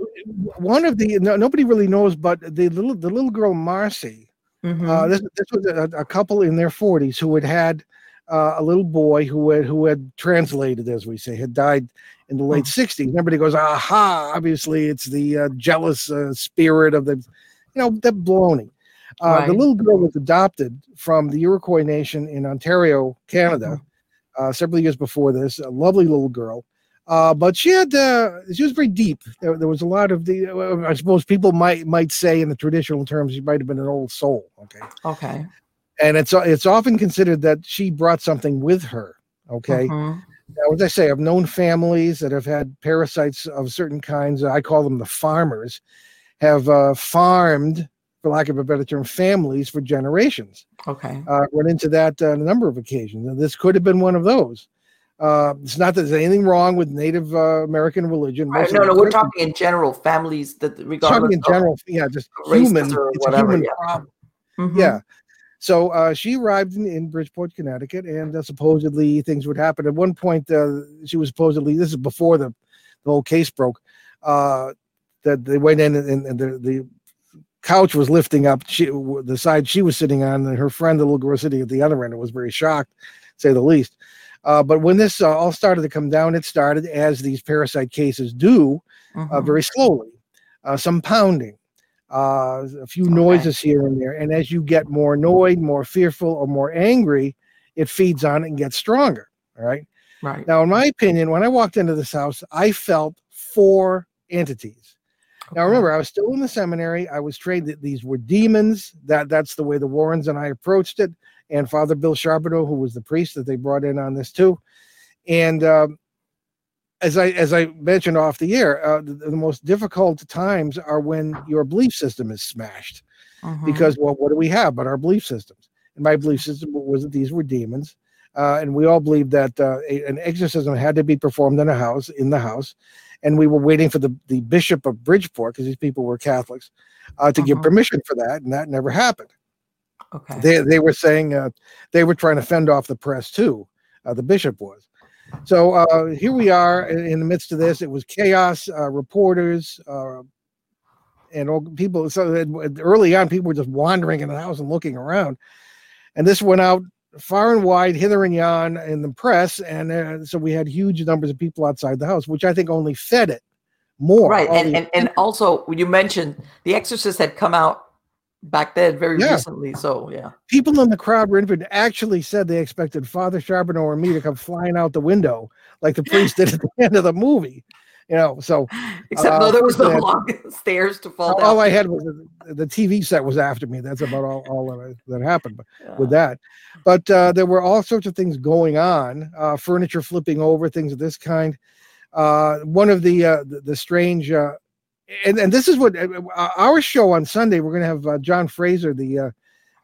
one of the no, nobody really knows, but the little the little girl Marcy. Mhm. Uh, this this was a, a couple in their forties who had had uh, a little boy who had who had translated, as we say, had died in the late sixties. Everybody goes, aha! Obviously, it's the uh, jealous uh, spirit of the, you know, that baloney. Uh, The little girl was adopted from the Iroquois Nation in Ontario, Canada, uh, several years before this. A lovely little girl. Uh, but she had uh, she was very deep. There, there was a lot of the. uh, I suppose people might might say in the traditional terms, she might have been an old soul. Okay, okay. And it's it's often considered that she brought something with her. Okay, Mhm. now as I say, I've known families that have had parasites of certain kinds. I call them the farmers, have uh, farmed, for lack of a better term, families for generations. Okay. Uh, run into that on a number of occasions, and this could have been one of those. Uh, it's not that there's anything wrong with Native uh, American religion. Right, no, no, we're talking in general. Families that regardless. talking in general, yeah, just human. or It's whatever, human yeah. problem. Mhm. Yeah. So uh, she arrived in, in Bridgeport, Connecticut, and uh, supposedly things would happen. At one point, uh, she was supposedly this is before the, the whole case broke. Uh, that they went in and, and the, the couch was lifting up she, the side she was sitting on, and her friend, the little girl, sitting at the other end, was very shocked, say the least. Uh, but when this uh, all started to come down, it started as these parasite cases do, Mhm. uh, very slowly. Uh, some pounding, uh, a few noises here and there. And as you get more annoyed, more fearful, or more angry, it feeds on it and gets stronger. All right. right. Now, in my opinion, when I walked into this house, I felt four entities. Now, remember, I was still in the seminary. I was trained that these were demons. That that's the way the Warrens and I approached it. And Father Bill Charbonneau, who was the priest that they brought in on this too. And um, as I as I mentioned off the air, uh, the, the most difficult times are when your belief system is smashed Mhm. because well, what do we have but our belief systems? And my belief system was that these were demons, uh, and we all believed that uh, a, an exorcism had to be performed in a house, in the house, and we were waiting for the the bishop of Bridgeport because these people were Catholics uh, to give Mhm. permission for that, and that never happened. okay. They they were saying uh, they were trying to fend off the press too. Uh, the bishop was. So uh, here we are in, in the midst of this. It was chaos. Uh, reporters uh, and all people. So early on, people were just wandering in the house and looking around, and this went out far and wide, hither and yon in the press, and uh, so we had huge numbers of people outside the house, which I think only fed it more. right and, and and also you mentioned the exorcist had come out back then very Yeah. recently so yeah people in the crowd were interviewed actually said they expected Father Charbonneau or me to come flying out the window like the priest did at the end of the movie. You know, so except Uh, though there was no long stairs to fall all, down all I had was the, the TV set was after me. That's about all, all that, that happened Yeah. with that. But uh, there were all sorts of things going on, uh, furniture flipping over, things of this kind. Uh, one of the uh, the, the strange, uh, and and this is what uh, uh, our show on Sunday. We're going to have uh, John Fraser, the uh,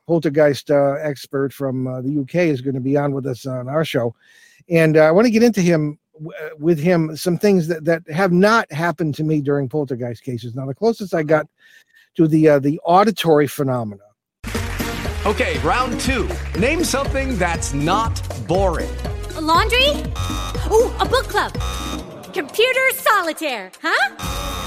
poltergeist uh, expert from uh, the UK, is going to be on with us on our show, and uh, I want to get into him w- uh, with him some things that that have not happened to me during poltergeist cases. Now, the closest I got to the uh, the auditory phenomena. Okay, round two. Name something that's not boring. A laundry? Ooh, a book club. Computer solitaire, huh?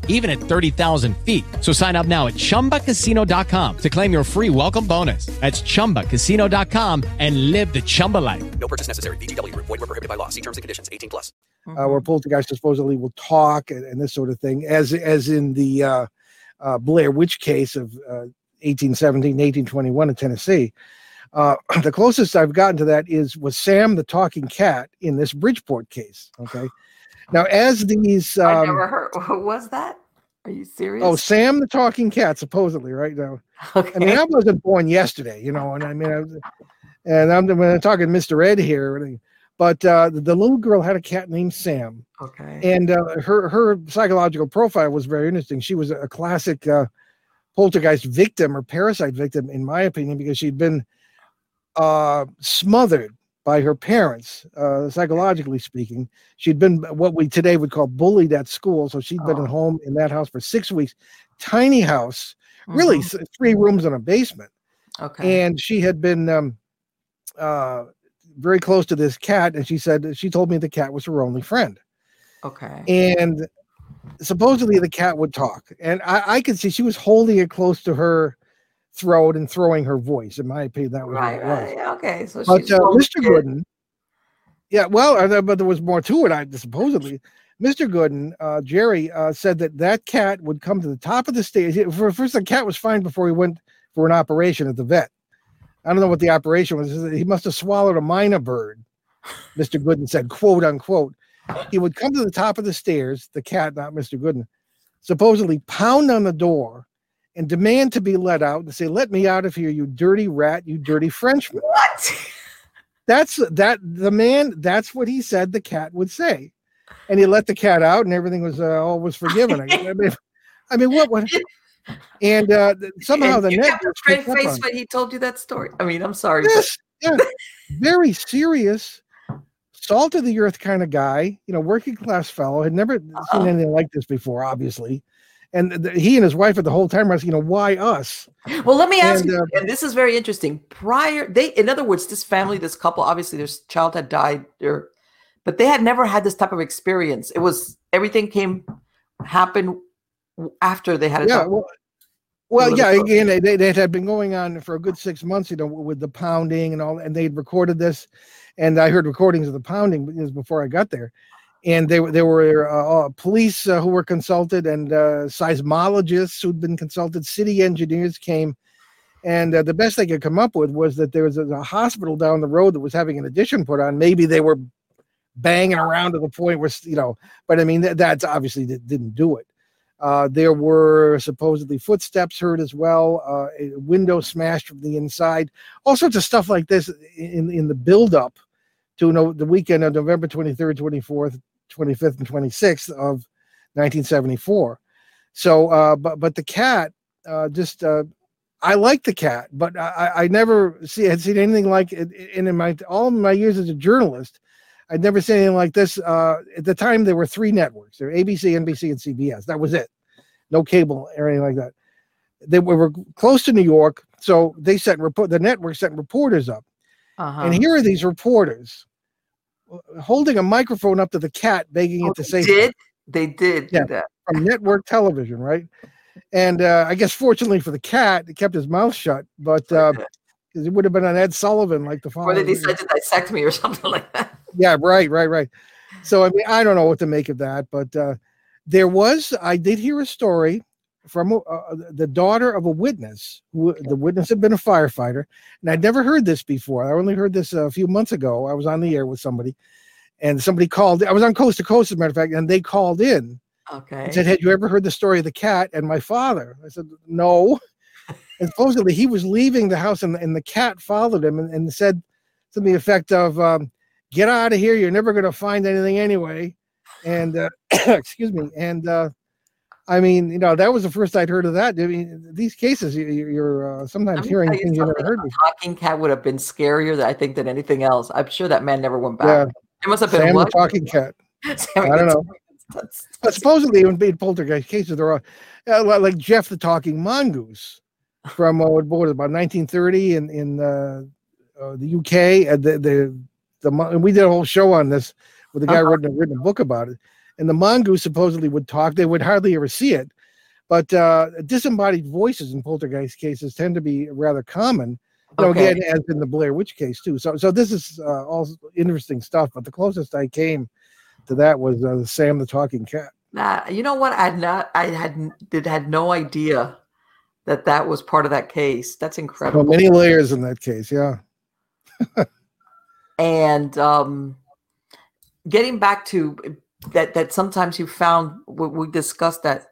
even at 30,000 feet. So sign up now at chumbacasino.com to claim your free welcome bonus. That's chumbacasino.com and live the Chumba life. No purchase necessary. VGW Group. Void were prohibited by law. See terms and conditions. 18 plus. uh, where poltergeist supposedly will talk and, and this sort of thing, as as in the uh, uh, Bell Witch case of uh, 1817, 1821 in Tennessee. Uh, the closest I've gotten to that is was Sam the talking cat in this Bridgeport case. Okay, now as these, i um, never heard what was that are you serious oh Sam the talking cat, supposedly right now. okay. I mean, I wasn't born yesterday, you know, and I mean, I was, and I'm when I'm talking Mr. Ed here, but uh, the, the little girl had a cat named Sam okay and uh, her her psychological profile was very interesting. She was a classic uh, poltergeist victim or parasite victim, in my opinion, because she'd been uh, smothered by her parents, uh, psychologically speaking. She'd been what we today would call bullied at school, so she'd been Oh. at home in that house for six weeks. Tiny house, really, Mhm. s- three rooms and a basement okay and she had been um, uh, very close to this cat and she said she told me the cat was her only friend okay and supposedly the cat would talk and i, I could see she was holding it close to her throat and throwing her voice in my opinion that was right what it was. right okay so but uh, mr Goodin yeah well there- but there was more to it i supposedly. Mr Goodin uh, jerry uh, said that that cat would come to the top of the stairs for first the cat was fine before he went for an operation at the vet. I don't know what the operation was he must have swallowed a minor bird mr Goodin said quote unquote. He would come to the top of the stairs the cat not mr gooden supposedly pound on the door and demand to be let out and say let me out of here you dirty rat you dirty frenchman what That's that the man. That's what he said the cat would say, and he let the cat out, and everything was uh, all was forgiven. I mean, I mean, what what? And uh, somehow And the you kept a straight face when he told you that story. I mean, I'm sorry. Yes, yeah, very serious, salt of the earth kind of guy. You know, working class fellow. Had never Uh-huh. seen anything like this before, obviously. And th- he and his wife at the whole time were asking, you know, why us? Well, let me ask And, you, uh, and this is very interesting. Prior, they, in other words, this family, this couple, obviously, their child had died, or, but they had never had this type of experience. It was everything came happened after they had a Yeah, well, well, yeah. Again, they, they had been going on for a good six months, you know, with the pounding and all, and they'd recorded this, and I heard recordings of the pounding but it was before I got there, and they there were uh, uh, police uh, who were consulted and uh, seismologists who'd been consulted, city engineers came, and uh, the best they could come up with was that there was a, a hospital down the road that was having an addition put on. Maybe they were banging around to the point where you know, but I mean that, that's obviously that didn't do it. Uh, there were supposedly footsteps heard as well, a window smashed from the inside, all sorts of stuff like this in in the build-up to no, the weekend of November 23rd, 24th, 25th, and 26th of 1974. So, uh, but but the cat uh, just uh, I like the cat, but I, I never see had seen anything like it. And in my all my years as a journalist, I'd never seen anything like this. Uh, at the time, there were three networks: there were ABC, NBC, and CBS. That was it. No cable or anything like that. They were, close to New York, so they sent report. The network sent reporters up, Uh-huh. and here are these reporters holding a microphone up to the cat, begging Oh, it to say did they did Yeah. do that? from network television, right? And uh, I guess fortunately for the cat, it kept his mouth shut, but because it would have been on Ed Sullivan like the Or they decided to dissect me or something like that. Yeah, right, right, right. So I mean, I don't know what to make of that, but uh, there was I did hear a story from uh, the daughter of a witness. Who, the witness had been a firefighter, and I'd never heard this before. I only heard this a few months ago. I was on the air with somebody, and somebody called. I was on coast to coast, as a matter of fact, and they called in Okay. and said, "Had you ever heard the story of the cat and my father?" I said, "No." and supposedly he was leaving the house, and, and the cat followed him and, and said to the effect of, um, "Get out of here! You're never going to find anything anyway." And uh, excuse me, and uh, I mean, you know, that was the first I'd heard of that. I mean, these cases, you, you're uh, sometimes hearing you things you never heard a before. talking cat would have been scarier, than I think, than anything else. I'm sure that man never went back. Yeah. It must have been Sam what? talking cat. I don't know. That's- But supposedly, in being poltergeist cases, there are uh, like Jeff the talking mongoose from uh, what was it, about 1930 in in uh, uh, the UK. The the the and we did a whole show on this with a guy Uh-huh. written written a book about it. And the mongoose supposedly would talk. They would hardly ever see it, but uh, disembodied voices in poltergeist cases tend to be rather common. Okay. again, as in the Bell Witch case too. So, so this is uh, all interesting stuff. But the closest I came to that was uh, Sam the Talking Cat. Nah, you know what? I had not. I had did had no idea that that was part of that case. That's incredible. many layers in that case, yeah. and um, getting back to that, that sometimes you found we, we discussed that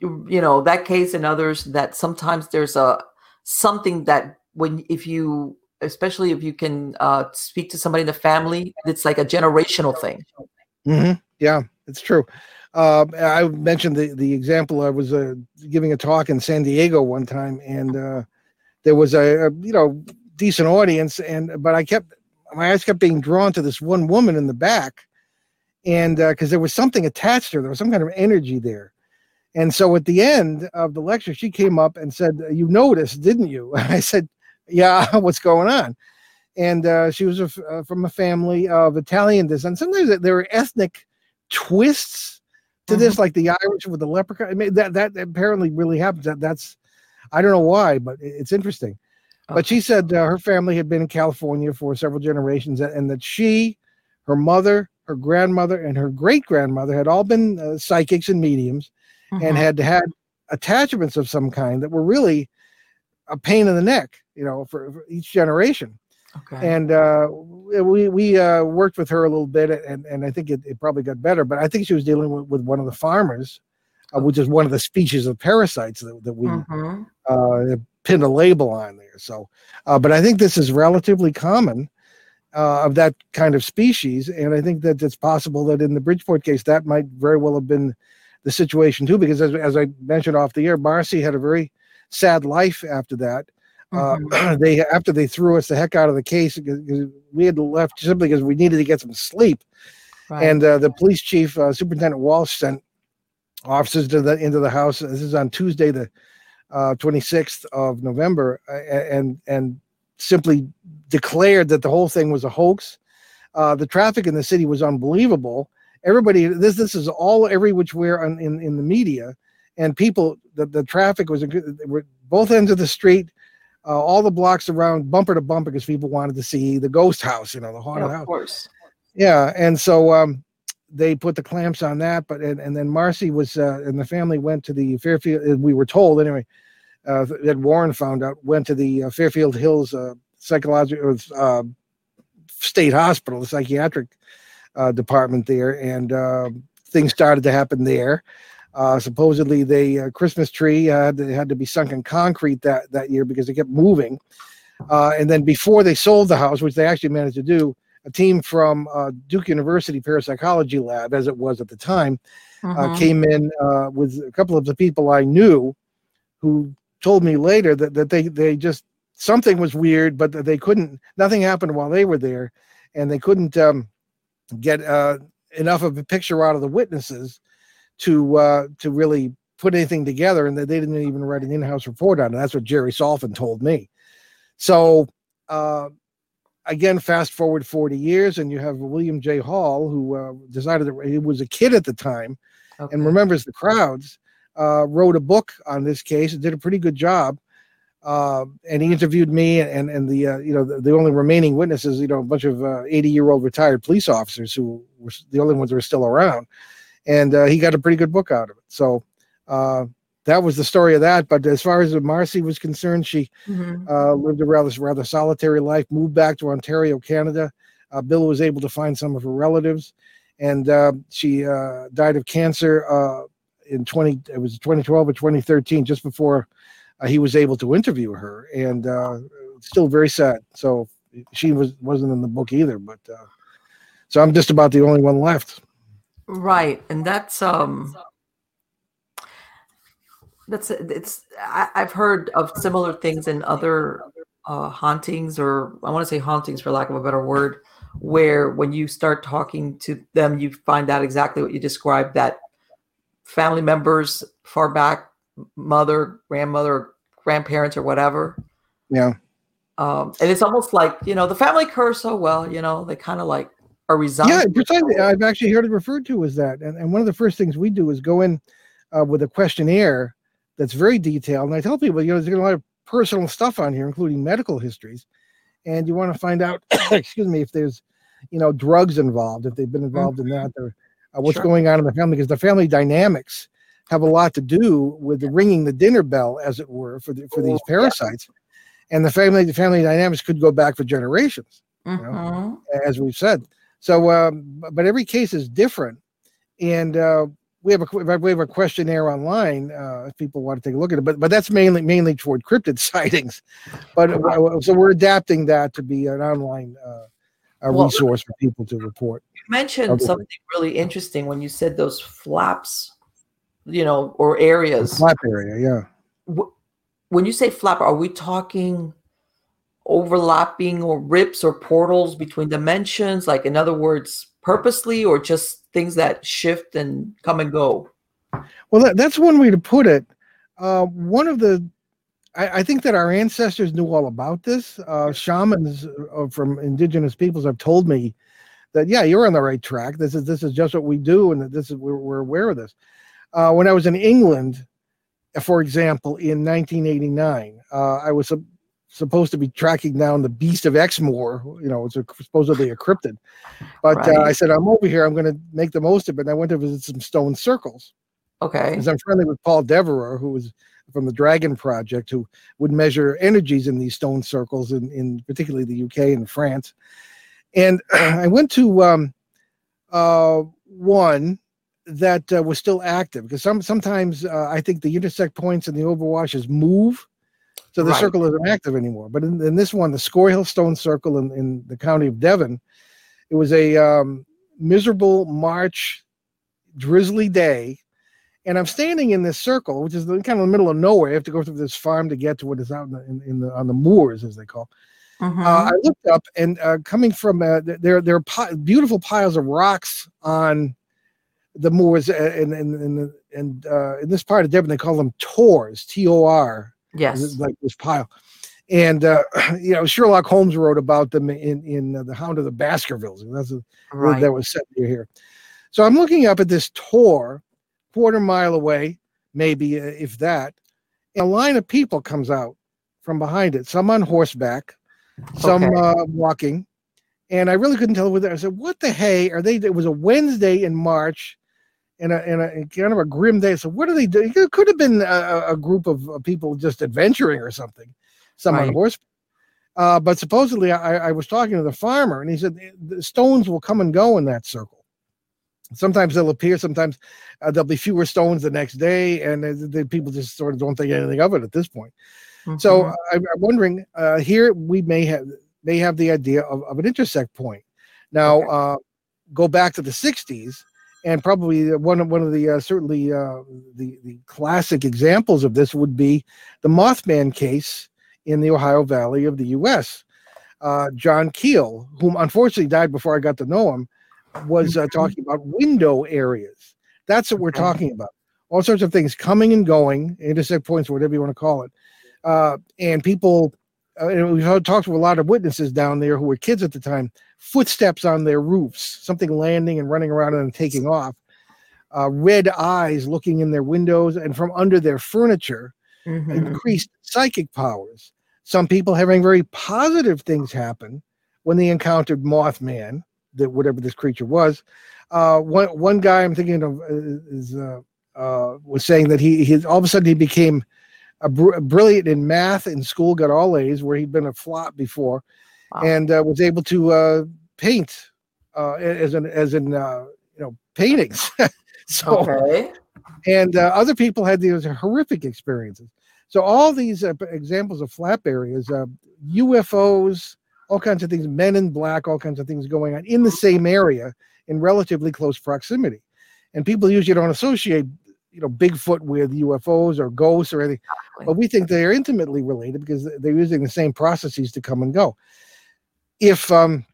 you know that case and others that sometimes there's a something that when if you especially if you can uh, speak to somebody in the family it's like a generational thing mm-hmm. Yeah, it's true. Um, I mentioned the the example. I was uh, giving a talk in San Diego one time, and uh, there was a, a you know decent audience, and but I kept my eyes kept being drawn to this one woman in the back, and because there was something attached to her, there was some kind of energy there. And so at the end of the lecture, she came up and said, "You noticed, didn't you?" I said, "Yeah, what's going on?" And uh, she was a uh, from a family of Italian descent. Sometimes there were ethnic twists to this, like the Irish with the leprechaun. I mean, that that apparently really happens. That that's I don't know why, but it's interesting. But she said uh, her family had been in California for several generations, and that she, her mother, her grandmother, and her great grandmother had all been uh, psychics and mediums, Mhm. and had had attachments of some kind that were really a pain in the neck, you know, for, for each generation okay and uh, we we uh, worked with her a little bit, and and I think it, it probably got better. But I think she was dealing with, with one of the farmers, uh, which is one of the species of parasites that, that we Mhm. uh, pinned a label on there. So, uh, but I think this is relatively common, uh, of that kind of species. And I think that it's possible that in the Bridgeport case, that might very well have been the situation too, because as, as I mentioned off the air, Marcy had a very sad life after that. Mm-hmm. Uh, they after they threw us the heck out of the case because we had left simply because we needed to get some sleep. Right. And uh, the police chief, uh, Superintendent Walsh, sent officers to the into the house. This is on Tuesday, the 26th uh, of November, and and simply declared that the whole thing was a hoax. Uh, the traffic in the city was unbelievable. Everybody, this this is all every which where in, in, in the media, and people. The, the traffic was were both ends of the street, uh, all the blocks around, bumper to bumper, because people wanted to see the ghost house, you know, the haunted yeah, house. Of course. Yeah, and so um, they put the clamps on that, but and, and then Marcy was uh, and the family went to the Fairfield. We were told anyway uh, that Warren found out went to the uh, Fairfield Hills uh, psychological uh, state hospital, the psychiatric uh, department there, and uh, things started to happen there. Uh, supposedly, the uh, Christmas tree had to, had to be sunk in concrete that, that year because it kept moving. Uh, and then before they sold the house, which they actually managed to do, a team from Duke University Parapsychology Lab, as it was at the time, uh-huh. came in with a couple of the people I knew who told me later that, that they, they just something was weird, but they couldn't. Nothing happened while they were there, and they couldn't um, get uh, enough of a picture out of the witnesses to uh, to really put anything together, and that they didn't even write an in-house report on it. That's what Jerry Solfvin told me. So. Uh, again, fast forward 40 years, and you have William J. Hall, who uh, decided that he was a kid at the time okay. and remembers the crowds, uh, wrote a book on this case and did a pretty good job. Uh, and he interviewed me and and the uh, you know the, the, only remaining witnesses you know a bunch of 80 uh, year old retired police officers who were the only ones that were still around and uh, he got a pretty good book out of it so uh, that was the story of that but as far as Marcy was concerned she mm-hmm. lived a rather rather solitary life moved back to Ontario Canada Bill was able to find some of her relatives and she died of cancer in 20 it was 2012 or 2013 just before uh, he was able to interview her, and uh, still very sad. So she was wasn't in the book either, but uh, so I'm just about the only one left. Right, and that's um, that's it's. I, have heard of similar things in other uh, hauntings, or I want to say hauntings for lack of a better word, where when you start talking to them, you find out exactly what you described that family members far back mother, grandmother, grandparents, or whatever. Yeah. Um, and it's almost like you know the family curse. Oh well, you know they kind of like are resigned. Yeah, precisely. I've actually heard it referred to as that. And, and one of the first things we do is go in uh, with a questionnaire that's very detailed. And I tell people, you know, there's a lot of personal stuff on here, including medical histories, and you want to find out, excuse me, if there's, you know, drugs involved, if they've been involved mm-hmm. in that, or what's sure. going on in the family, because the family dynamics have a lot to do with the ringing the dinner bell, as it were, for the, for these parasites. And the family the family dynamics could go back for generations, mm-hmm. you know, mm-hmm. as we've said. So, um, but every case is different, and uh, we have a we have a questionnaire online uh, if people want to take a look at it. But but that's mainly mainly toward cryptid sightings. But uh, so we're adapting that to be an online uh, resource for people to report. Mentioned something really interesting when you said those flaps you know, or areas. Flap area, yeah. When you say flap, are we talking overlapping or rips or portals between dimensions? Like, in other words, purposely or just things that shift and come and go? Well, that, that's one way to put it. Uh, one of the, I, I, think that our ancestors knew all about this. Uh, shamans uh, from indigenous peoples have told me that, yeah, you're on the right track. This is this is just what we do, and that this is we're, we're aware of this. Uh, when I was in England, for example, in 1989, uh, I was supposed to be tracking down the Beast of Exmoor. You know, it's a, supposedly a cryptid. But right. uh, I said, I'm over here. I'm going to make the most of it. And I went to visit some stone circles. Okay. Because I'm friendly with Paul Devereux, who was from the Dragon Project, who would measure energies in these stone circles, in, in particularly the UK and France. And I went to um, uh, one that uh, was still active because some sometimes uh, I think the intersect points and the overwashes move. So the Right. circle isn't active anymore. But in, in this one, the Scorhill Stone Circle in, in the county of Devon, it was a um, miserable March, drizzly day. And I'm standing in this circle, which is the, kind of the middle of nowhere. I have to go through this farm to get to what is out in the, in, in the on the moors, as they call. Mhm. Uh, I looked up, and uh, coming from uh, there, there are pi- beautiful piles of rocks on the moors, uh, and and and and uh, in this part of Devon, they call them tors, T O R, yes. like this pile. And uh, you know, Sherlock Holmes wrote about them in in uh, the Hound of the Baskervilles. That's a, Right. that was set near here. So I'm looking up at this tor, quarter mile away, maybe uh, if that. And a line of people comes out from behind it. Some on horseback, some Okay. uh, walking, and I really couldn't tell whether I said, "What the hey are they?" It was a Wednesday in March, and a, and a kind of a grim day. So what are they doing? It could have been a, a- group of people just adventuring or something. Some on Right. horseback. Uh, but supposedly, I, I was talking to the farmer, and he said the stones will come and go in that circle. Sometimes they'll appear, sometimes uh, there'll be fewer stones the next day, and uh, the people just sort of don't think anything of it at this point. So Mhm. I, I'm wondering uh, here we may have may have the idea of, of an intersect point. Now Okay. uh, go back to the '60s, and probably one of one of the uh, certainly uh, the the classic examples of this would be the Mothman case in the Ohio Valley of the U.S. Uh, John Keel, whom unfortunately died before I got to know him, was uh, talking about window areas. That's what we're talking about. All sorts of things coming and going, intersect points, whatever you want to call it. Uh, and people, uh, and we've talked to a lot of witnesses down there who were kids at the time. Footsteps on their roofs, something landing and running around and then taking off. Uh, red eyes looking in their windows and from under their furniture Mhm. increased psychic powers. Some people having very positive things happen when they encountered Mothman, that whatever this creature was. Uh, one one guy I'm thinking of uh, is uh, uh, was saying that he he all of a sudden he became a br- brilliant in math in school, got all A's where he'd been a flop before, Wow. and uh, was able to uh, paint uh, as in as in uh, you know paintings. so okay. and uh, other people had these horrific experiences. So all these uh, examples of flap areas, uh, UFOs, all kinds of things, men in black, all kinds of things going on in the same area in relatively close proximity, and people usually don't associate, you know, Bigfoot with UFOs or ghosts or anything, but we think they are intimately related because they're using the same processes to come and go. If um,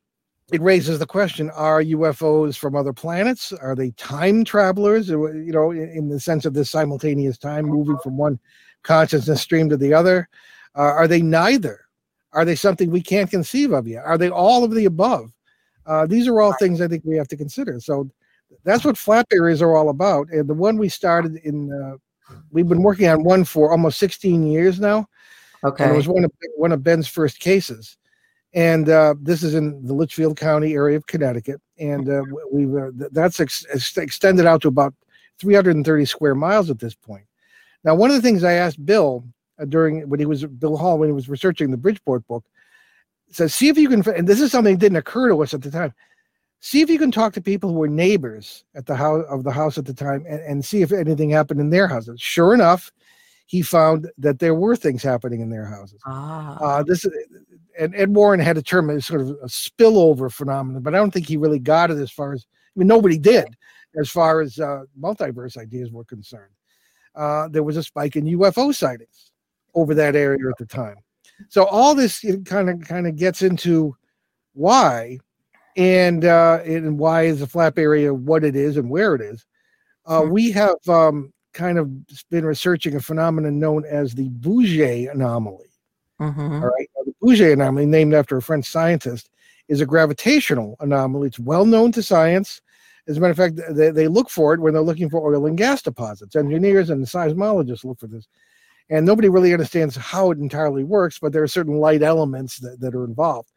it raises the question are UFOs from other planets? Are they time travelers? Or, You know, in, in the sense of this simultaneous time moving from one consciousness stream to the other? Uh, are they neither? Are they something we can't conceive of yet? Are they all of the above? Uh, these are all things I think we have to consider. So that's what flap areas are all about. And the one we started in, uh, we've been working on one for almost 16 years now. Okay. And it was one of one of Ben's first cases. And uh, this is in the Litchfield County area of Connecticut, and uh, we've uh, that's ex- ex- extended out to about 330 square miles at this point. Now, one of the things I asked Bill uh, during when he was Bill Hall when he was researching the Bridgeport book says, see if you can. And this is something that didn't occur to us at the time. See if you can talk to people who were neighbors at the house of the house at the time, and, and see if anything happened in their houses. Sure enough, he found that there were things happening in their houses. ah. Uh, this and Ed Warren had a term as sort of a spillover phenomenon, but I don't think he really got it as far as I mean nobody did as far as uh, multiverse ideas were concerned. Uh, there was a spike in UFO sightings over that area at the time. So all this kind of kind of gets into why and uh, and why is the flap area what it is and where it is. Uh, Hmm. we have um, kind of been researching a phenomenon known as the Bouguer anomaly. Mhm. All right. Now, the Bouguer anomaly, named after a French scientist, is a gravitational anomaly. It's well known to science. As a matter of fact, they, they look for it when they're looking for oil and gas deposits. Engineers and seismologists look for this. And nobody really understands how it entirely works, but there are certain light elements that, that are involved.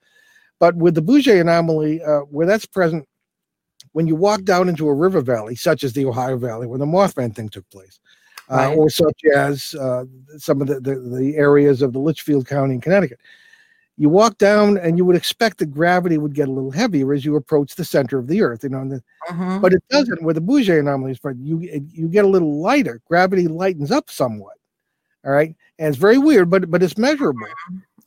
But with the Bouguer anomaly, uh, where that's present, when you walk down into a river valley, such as the Ohio Valley, where the Mothman thing took place, uh, Right. or such as uh, some of the, the, the areas of the Litchfield County in Connecticut. You walk down and you would expect the gravity would get a little heavier as you approach the center of the earth, you know, and the, Mhm. but it doesn't with the Bouguer anomalies, but you you get a little lighter. Gravity lightens up somewhat. All right, and it's very weird, but but it's measurable.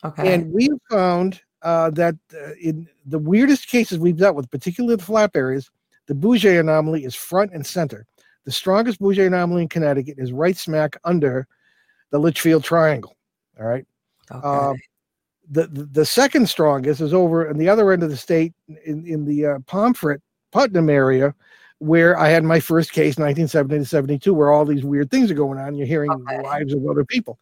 Okay. And we found uh, that uh, in the weirdest cases we've dealt with, particularly the flap areas, the Bouguer anomaly is front and center. The strongest Bouguer anomaly in Connecticut is right smack under the Litchfield Triangle. All right. okay. Uh, the, the the second strongest is over on the other end of the state in in the uh, Pomfret Putnam area, where I had my first case, 1970 to 72, where all these weird things are going on. You're hearing Okay. the lives of other people.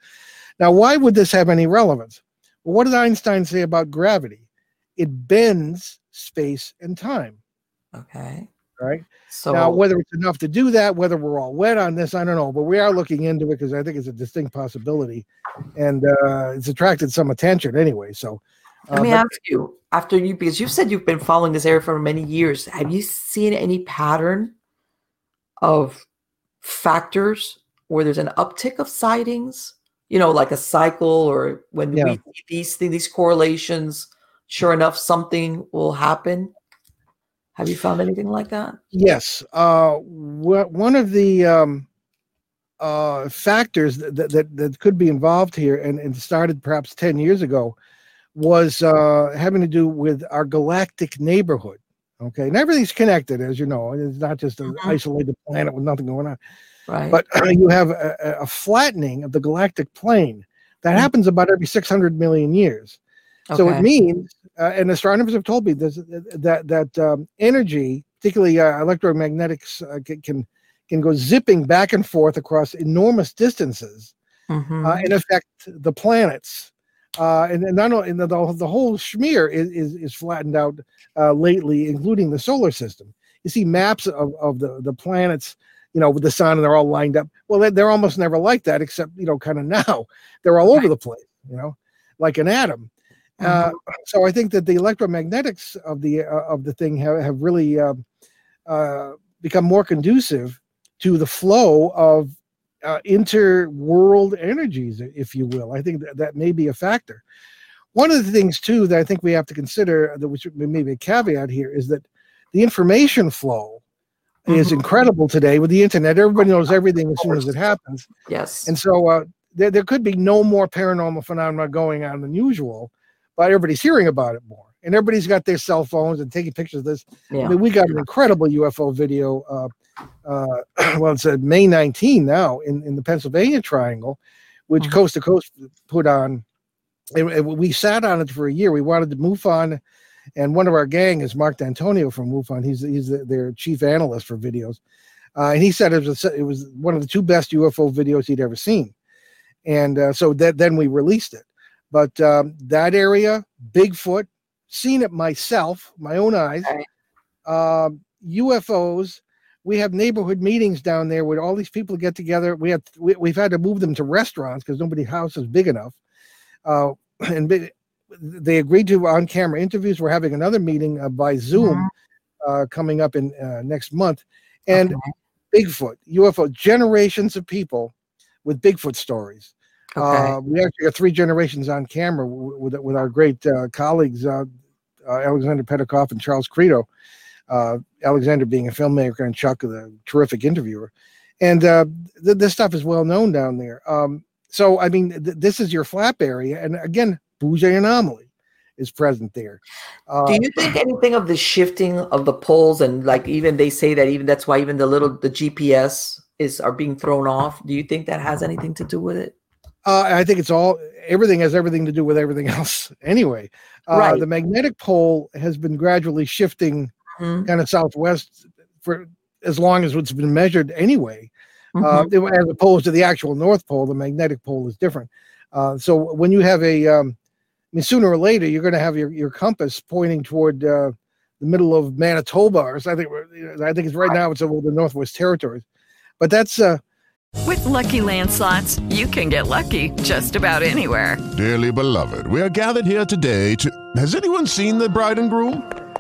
Now, why would this have any relevance? Well, what did Einstein say about gravity? It bends space and time. okay. Right So now, whether it's enough to do that, whether we're all wet on this, I don't know, but we are looking into it because I think it's a distinct possibility, and uh, it's attracted some attention anyway. So, let uh, me but- ask you, after you because you've said you've been following this area for many years, have you seen any pattern of factors where there's an uptick of sightings? You know, like a cycle, or when Yeah. we see these things, these correlations, sure enough, something will happen. Have you found anything like that? Yes. Uh, wha- one of the um, uh, factors that, that- that, that could be involved here, and, and started perhaps 10 years ago, was uh, having to do with our galactic neighborhood. Okay. And everything's connected, as you know. It's not just an Mhm. isolated planet with nothing going on. Right. But you have a, a- flattening of the galactic plane that Mm. happens about every 600 million years. Okay. So it means, uh, and astronomers have told me this, that that um, energy, particularly uh, electromagnetics, uh, can, can go zipping back and forth across enormous distances uh, and affect the planets. Uh, and, and not only and the, the the whole schmear is, is is flattened out uh, lately, including the solar system. You see maps of, of the the planets, you know, with the sun, and they're all lined up. Well, they're, they're almost never like that, except you know, kind of now they're all over the place. You know, like an atom. Uh, so I think that the electromagnetics of the uh, of the thing have, have really uh, uh, become more conducive to the flow of uh, inter-world energies, if you will. I think that, that may be a factor. One of the things too that I think we have to consider, that which may be a caveat here, is that the information flow is Mhm. incredible today with the internet. Everybody knows everything as soon as it happens. yes. And so uh, there, there could be no more paranormal phenomena going on than usual, but everybody's hearing about it more. And everybody's got their cell phones and taking pictures of this. yeah. I mean, we got an incredible UFO video. Uh, uh, well, it's uh, May 19 now in, in the Pennsylvania Triangle, which Mhm. Coast to Coast put on. And, and we sat on it for a year. We wanted to move on. And one of our gang is Marc D'Antonio from MUFON. He's he's the, their chief analyst for videos, uh, and he said it was a, it was one of the two best UFO videos he'd ever seen. And uh, so that then we released it. But um, that area, Bigfoot, seen it myself, my own eyes. Um, UFOs. We have neighborhood meetings down there where all these people get together. We have we, we've had to move them to restaurants because nobody's house is big enough. Uh, and they agreed to on-camera interviews. We're having another meeting uh, by Zoom uh, coming up in uh, next month, and Okay. Bigfoot, UFO, generations of people with Bigfoot stories. Okay. Uh, we actually got three generations on camera with with our great uh, colleagues uh, uh, Alexander Petikoff and Charles Credo. Uh, Alexander being a filmmaker and Chuck the terrific interviewer, and uh, th- this stuff is well known down there. Um, so I mean, th- this is your flap area, and again, Bouguer anomaly is present there. Uh, Do you think anything of the shifting of the poles and like even they say that even that's why even the little the GPS is are being thrown off? Do you think that has anything to do with it? Uh, I think it's all everything has everything to do with everything else. Anyway, uh, Right. the magnetic pole has been gradually shifting Mhm. kind of southwest for as long as it's been measured anyway. Uh, Mhm. it- as opposed to the actual North Pole, the magnetic pole is different. Uh, so when you have a, um, I mean, sooner or later, you're going to have your, your compass pointing toward uh, the middle of Manitoba, or so I think I think it's right now it's over the Northwest Territories, but that's uh, With Lucky Land slots, you can get lucky just about anywhere. Dearly beloved, we are gathered here today to. Has anyone seen the bride and groom?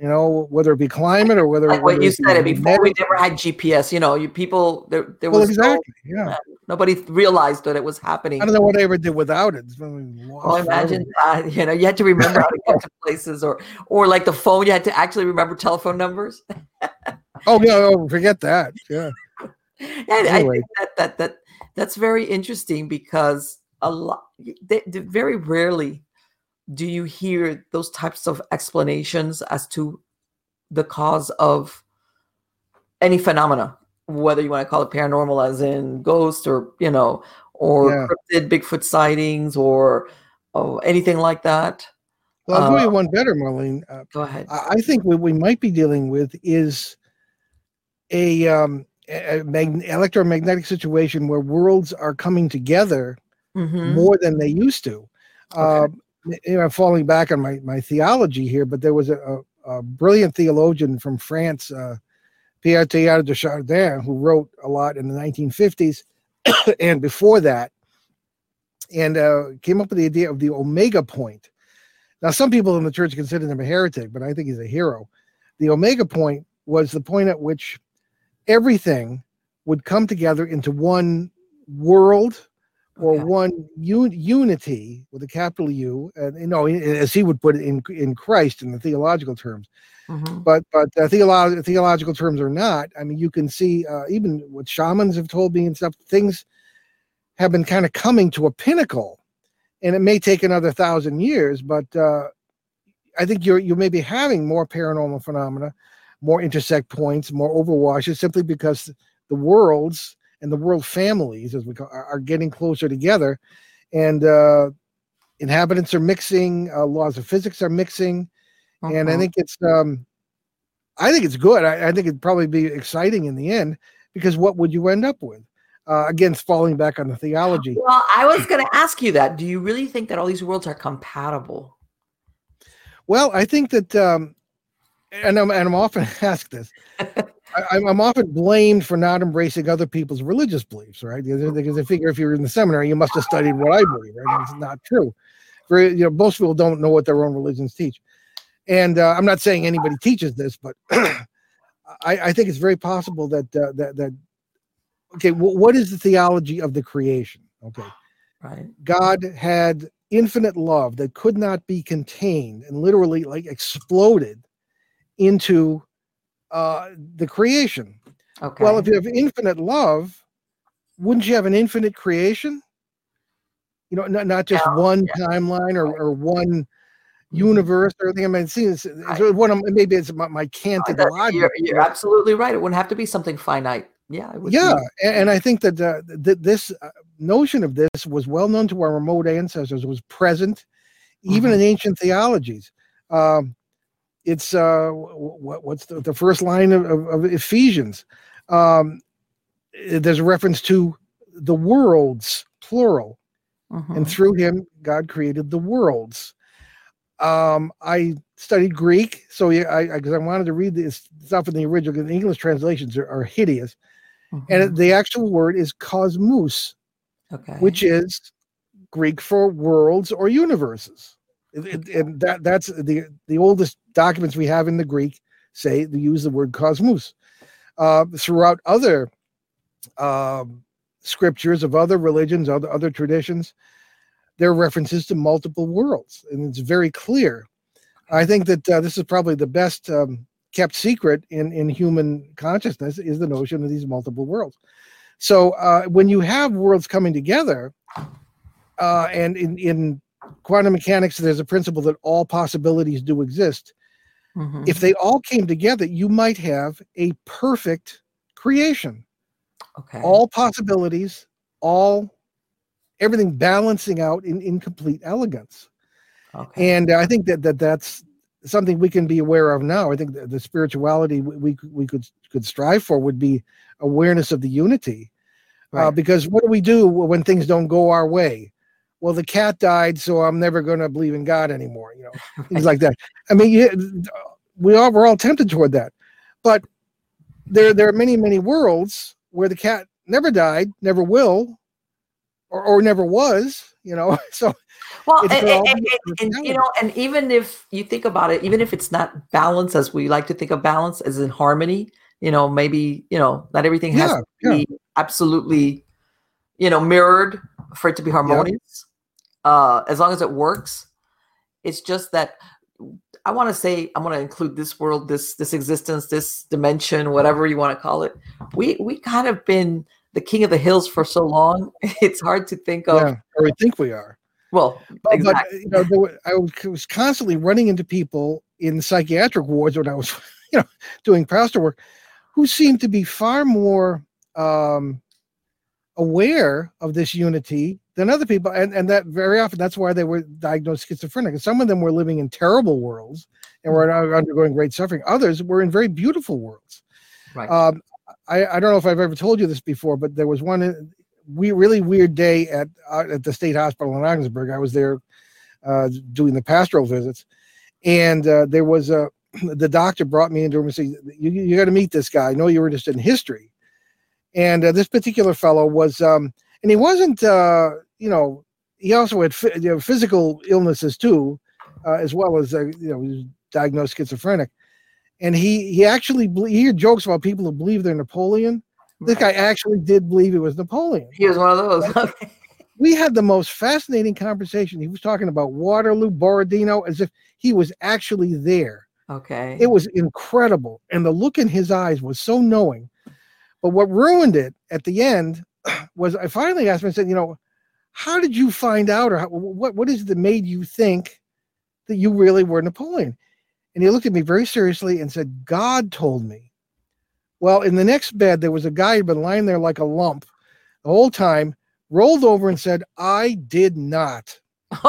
You know, whether it be climate or whether like what you said it before we never had GPS. You know, you people there there Well, was no- exactly, yeah. Uh, nobody realized that it was happening. I don't know what I ever did without it. It's been lost oh, Well, imagine that. You know, you had to remember how to get to places, or or like the phone, you had to actually remember telephone numbers. Oh yeah, oh, forget that. Yeah. And I think that that that that's very interesting because a lot, they, they- very rarely do you hear those types of explanations as to the cause of any phenomena, whether you want to call it paranormal, as in ghost, or you know, or Yeah. cryptid Bigfoot sightings, or oh, anything like that. Well, I'll give you Uh, one better, Marlene. Uh, Go ahead. I think what we might be dealing with is a, um, a mag- electromagnetic situation where worlds are coming together Mhm. more than they used to. Um, you know, falling back on my, my theology here, but there was a, a, a brilliant theologian from France, uh, Pierre Teilhard de Chardin, who wrote a lot in the 1950s and before that, and uh, came up with the idea of the omega point. Now, some people in the church consider him a heretic, but I think he's a hero. The omega point was the point at which everything would come together into one world or one un- unity with a capital U, and you know, as he would put it in in Christ in the theological terms. Mhm. But but uh, theolo- theological terms or not, I mean, you can see uh, even what shamans have told me and stuff. Things have been kind of coming to a pinnacle, and it may take another thousand years. But uh, I think you're you may be having more paranormal phenomena, more intersect points, more overwashes, simply because the worlds and the world families, as we call, are, are getting closer together, and uh, inhabitants are mixing, uh, laws of physics are mixing, and I Mhm. think it's um, I think it's good. I, I think it'd probably be exciting in the end because what would you end up with? Uh, again, falling back on the theology. Well, I was going to ask you that. Do you really think that all these worlds are compatible? Well, I think that, um, and I'm and I'm often asked this. I, I'm- I'm often blamed for not embracing other people's religious beliefs, right? Because they figure if you're in the seminary, you must have studied what I believe, right? And It's not true. For you know, most people don't know what their own religions teach, and uh, I'm not saying anybody teaches this, but I, I think it's very possible that uh, that that okay, wh- what is the theology of the creation? Okay, Right. God had infinite love that could not be contained and literally like exploded into uh, the creation. Okay. Well, if you have infinite love, wouldn't you have an infinite creation? You know, not, not just one timeline or, or one universe or anything. I mean, see, it's, it's one of maybe it's my, my canted That- logic. you're, you're absolutely right. It wouldn't have to be something finite. Yeah. Yeah be- a- and, i think that uh, th- this uh, notion of this was well known to our remote ancestors was present even in ancient theologies um, it's uh, what, what's the, the first line of, of, of ephesians? Um, there's a reference to the worlds plural. Mhm. and through him god created the worlds. Um, i studied greek so yeah i because I, wanted to read this stuff in the original the english translations are, are hideous. And the actual word is cosmos Okay. which is greek for worlds or universes. It- it- and that that's the the oldest documents we have in the greek say they use the word cosmos. Uh, throughout other um, scriptures of other religions other other traditions there are references to multiple worlds and it's very clear. I think that uh, this is probably the best um, kept secret in in human consciousness is the notion of these multiple worlds. So uh, when you have worlds coming together uh, and in in quantum mechanics there's a principle that all possibilities do exist Mhm. if they all came together you might have a perfect creation okay. all possibilities all everything balancing out in, in complete elegance. Okay. And I think that, that that's something we can be aware of now. I think the, the spirituality we, we we could could strive for would be awareness of the unity. Uh, Right. because what do we do when things don't go our way? Well, the cat died, so I'm never going to believe in God anymore. You know, things like that. I mean, you, we all we're all tempted toward that, but there there are many many worlds where the cat never died, never will, or, or never was. You know, so Well, and, and- and- and, you know, and even if you think about it, even if it's not balance as we like to think of balance as in harmony, you know, maybe you know, not everything has Yeah, to yeah. be absolutely, you know, mirrored for it to be harmonious. Uh, as long as it works, it's just that I want to say I want to include this world, this this existence, this dimension, whatever you want to call it. We we kind of been the king of the hills for so long. It's hard to think of. yeah, or we think we are. Well, But, but, exactly. you know, were, I was was constantly running into people in psychiatric wards when I was, you know, doing pastor work, who seemed to be far more um, aware of this unity than other people, and and that very often that's why they were diagnosed schizophrenic. And some of them were living in terrible worlds and were Mm-hmm. undergoing great suffering. Others were in very beautiful worlds. Right. Um, I, I don't know if I've ever told you this before, but there was one uh, we really weird day at uh, at the state hospital in Ogdensburg. I was there uh, doing the pastoral visits, and uh, there was a the doctor brought me into him and said, "You, you got to meet this guy. I know you're interested in history." And uh, this particular fellow was, um, and he wasn't, uh, you know, he also had you know, physical illnesses too, uh, as well as uh, you know, he was diagnosed schizophrenic. And he he actually ble- he heard jokes about people who believe they're Napoleon. This guy actually did believe he was Napoleon. He was one of those. we had the most fascinating conversation. He was talking about Waterloo, Borodino, as if he was actually there. Okay. It was incredible. And the look in his eyes was so knowing. But what ruined it at the end was I finally asked him, I said, you know, how did you find out or how, what, what is it that made you think that you really were Napoleon? And he looked at me very seriously and said, God told me. Well, in the next bed, there was a guy who'd been lying there like a lump the whole time, rolled over and said, I did not.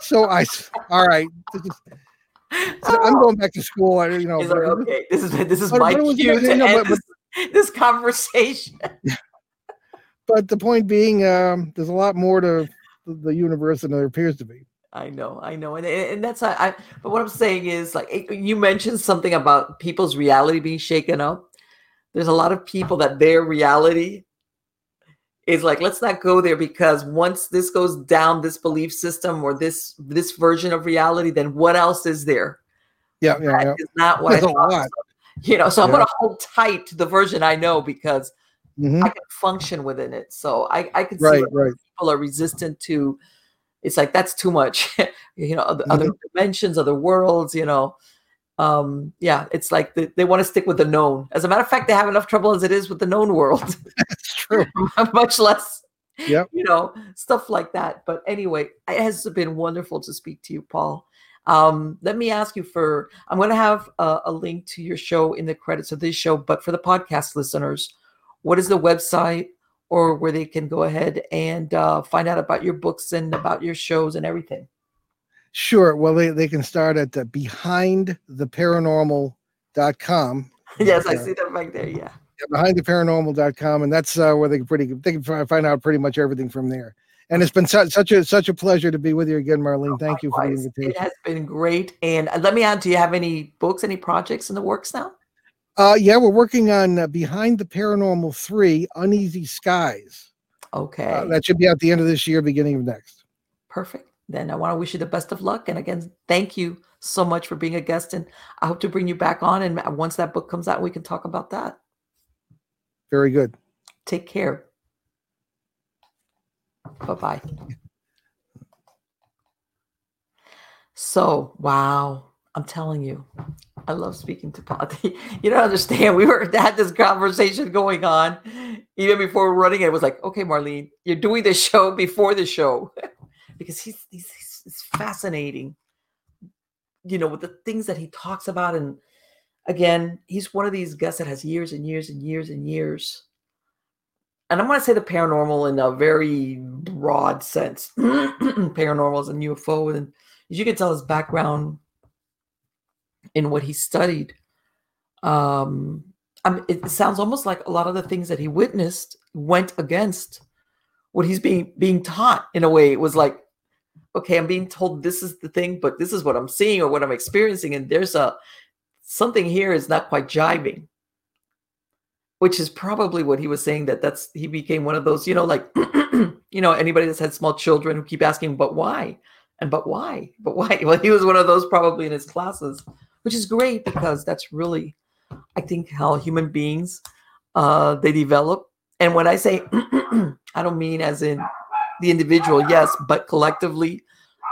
so I, all right. is- so I'm oh. going back to school. I, you know, like, okay, this is this is but- my but cue to end this, this conversation. but the point being, um, there's a lot more to the, universe than there appears to be. I know, I know, and and that's I. I but what I'm saying is, like you mentioned something about people's reality being shaken up. There's a lot of people that their reality is like, let's not go there because once this goes down, this belief system or this this version of reality, then what else is there? Yeah, yeah, yeah. Is not what There's I a thought. lot. You know, so I'm gonna hold tight to the version I know because Mhm. I can function within it. So I, I can see Right, why right. people are resistant to it's like that's too much, you know, other, other Mm-hmm. dimensions, other worlds, you know. Um, yeah, it's like they, they want to stick with the known. As a matter of fact, they have enough trouble as it is with the known world. That's true. Much less, Yep. you know, stuff like that. But anyway, it has been wonderful to speak to you, Paul. Um, let me ask you for I'm going to have a, a link to your show in the credits of this show, but for the podcast listeners, what is the website or where they can go ahead and uh, find out about your books and about your shows and everything? Sure. Well, they, they can start at uh, behindtheparanormal.com. yes, I Uh, see that right there. Yeah. yeah, behindtheparanormal.com and that's uh, where they can pretty they can find out pretty much everything from there and it's been su- such a such a pleasure to be with you again marlene thank you for the Likewise. invitation It has been great. And uh, let me add, do you have any books, any projects in the works now? Uh yeah we're working on uh, behind the paranormal 3 uneasy skies Okay. uh, that should be out the end of this year beginning of next Perfect. Then I want to wish you the best of luck. And again, thank you so much for being a guest. And I hope to bring you back on. And once that book comes out, we can talk about that. very good Take care. Bye bye. So, wow. I'm telling you, I love speaking to Paul. You don't understand. We were had this conversation going on even before running it. Was like, okay, Marlene, you're doing the show before the show because he's, he's, he's fascinating. You know, with the things that he talks about, and again, he's one of these guys that has years and years and years and years and I'm going to say the paranormal in a very broad sense. paranormal is a UFO, and as you can tell, his background in what he studied, um, I mean, it sounds almost like a lot of the things that he witnessed went against what he's being being taught. In a way, it was like, okay, I'm being told this is the thing, but this is what I'm seeing or what I'm experiencing, and there's a something here is not quite jiving which is probably what he was saying that that's he became one of those you know like you know anybody that's had small children who keep asking but why? And but why? But why? Well he was one of those probably in his classes which is great because that's really i think how human beings uh they develop and when i say i don't mean as in the individual yes but collectively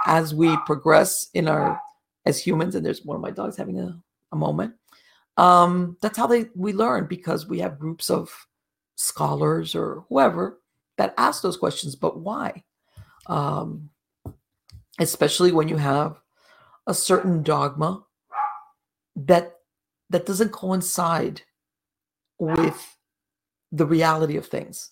as we progress in our as humans and there's one of my dogs having a, a moment um, that's how they we learn because we have groups of scholars or whoever that ask those questions. But why? Um, especially when you have a certain dogma that that doesn't coincide with the reality of things.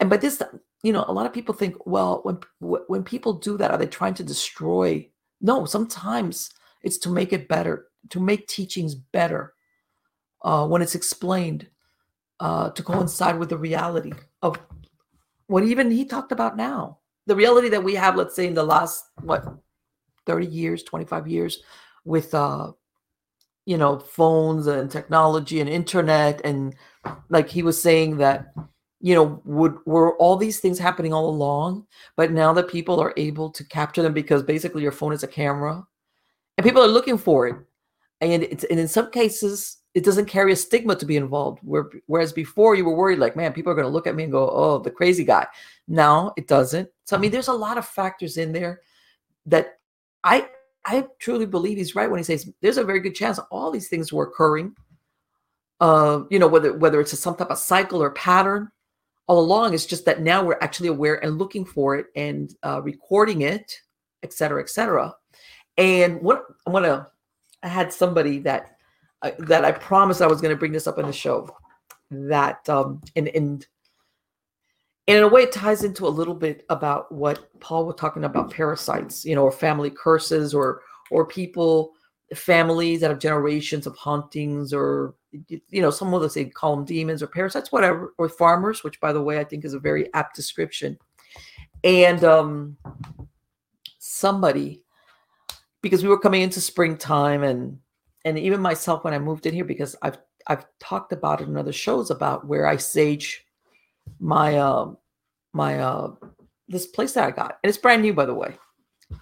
And by this, you know, a lot of people think, well, when when people do that, are they trying to destroy? No, sometimes it's to make it better, to make teachings better, uh, when it's explained uh, to coincide with the reality of what even he talked about now. The reality that we have, let's say, in the last, what, 30 years, 25 years, with, uh, you know, phones and technology and internet. And like he was saying that, you know, would were all these things happening all along, but now that people are able to capture them because basically your phone is a camera and people are looking for it. And it's and in some cases, it doesn't carry a stigma to be involved. Where, whereas before you were worried, like, man, people are going to look at me and go, oh, the crazy guy. Now it doesn't. So I mean, there's a lot of factors in there that I I truly believe he's right when he says there's a very good chance all these things were occurring. Uh, you know, whether whether it's a, some type of cycle or pattern all along, it's just that now we're actually aware and looking for it and uh, recording it, et cetera, et cetera. And what I'm gonna, I had somebody that that I promised I was going to bring this up in the show. That um, and and in a way, it ties into a little bit about what Paul was talking about parasites, you know, or family curses, or or people, families that have generations of hauntings, or you know, some of us say call them demons or parasites, whatever, or farmers, which by the way I think is a very apt description. And um, somebody, because we were coming into springtime and and even myself when I moved in here, because I've I've talked about it in other shows about where I sage my uh my uh this place that I got. And it's brand new by the way.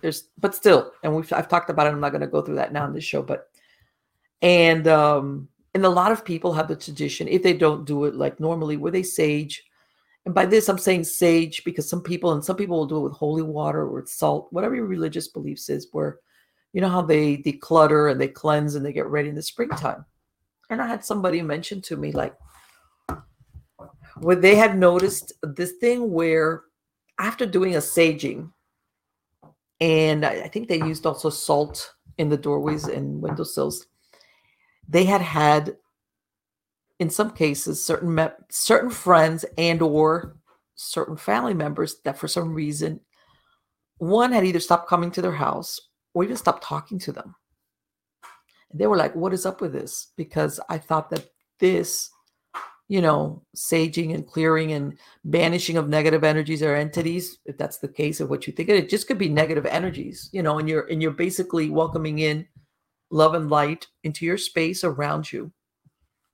There's but still, and we've I've talked about it. I'm not gonna go through that now in this show, but and um and a lot of people have the tradition, if they don't do it like normally, where they sage. And by this, I'm saying sage because some people, and some people will do it with holy water or with salt, whatever your religious beliefs is, where you know how they declutter and they cleanse and they get ready in the springtime. And I had somebody mention to me like where they had noticed this thing where after doing a saging, and I think they used also salt in the doorways and windowsills, they had had in some cases certain me- certain friends and or certain family members that for some reason one had either stopped coming to their house or even stopped talking to them. And they were like, What is up with this? Because I thought that this, you know, saging and clearing and banishing of negative energies or entities, if that's the case of what you think, it just could be negative energies, you know, and you're and you're basically welcoming in love and light into your space around you.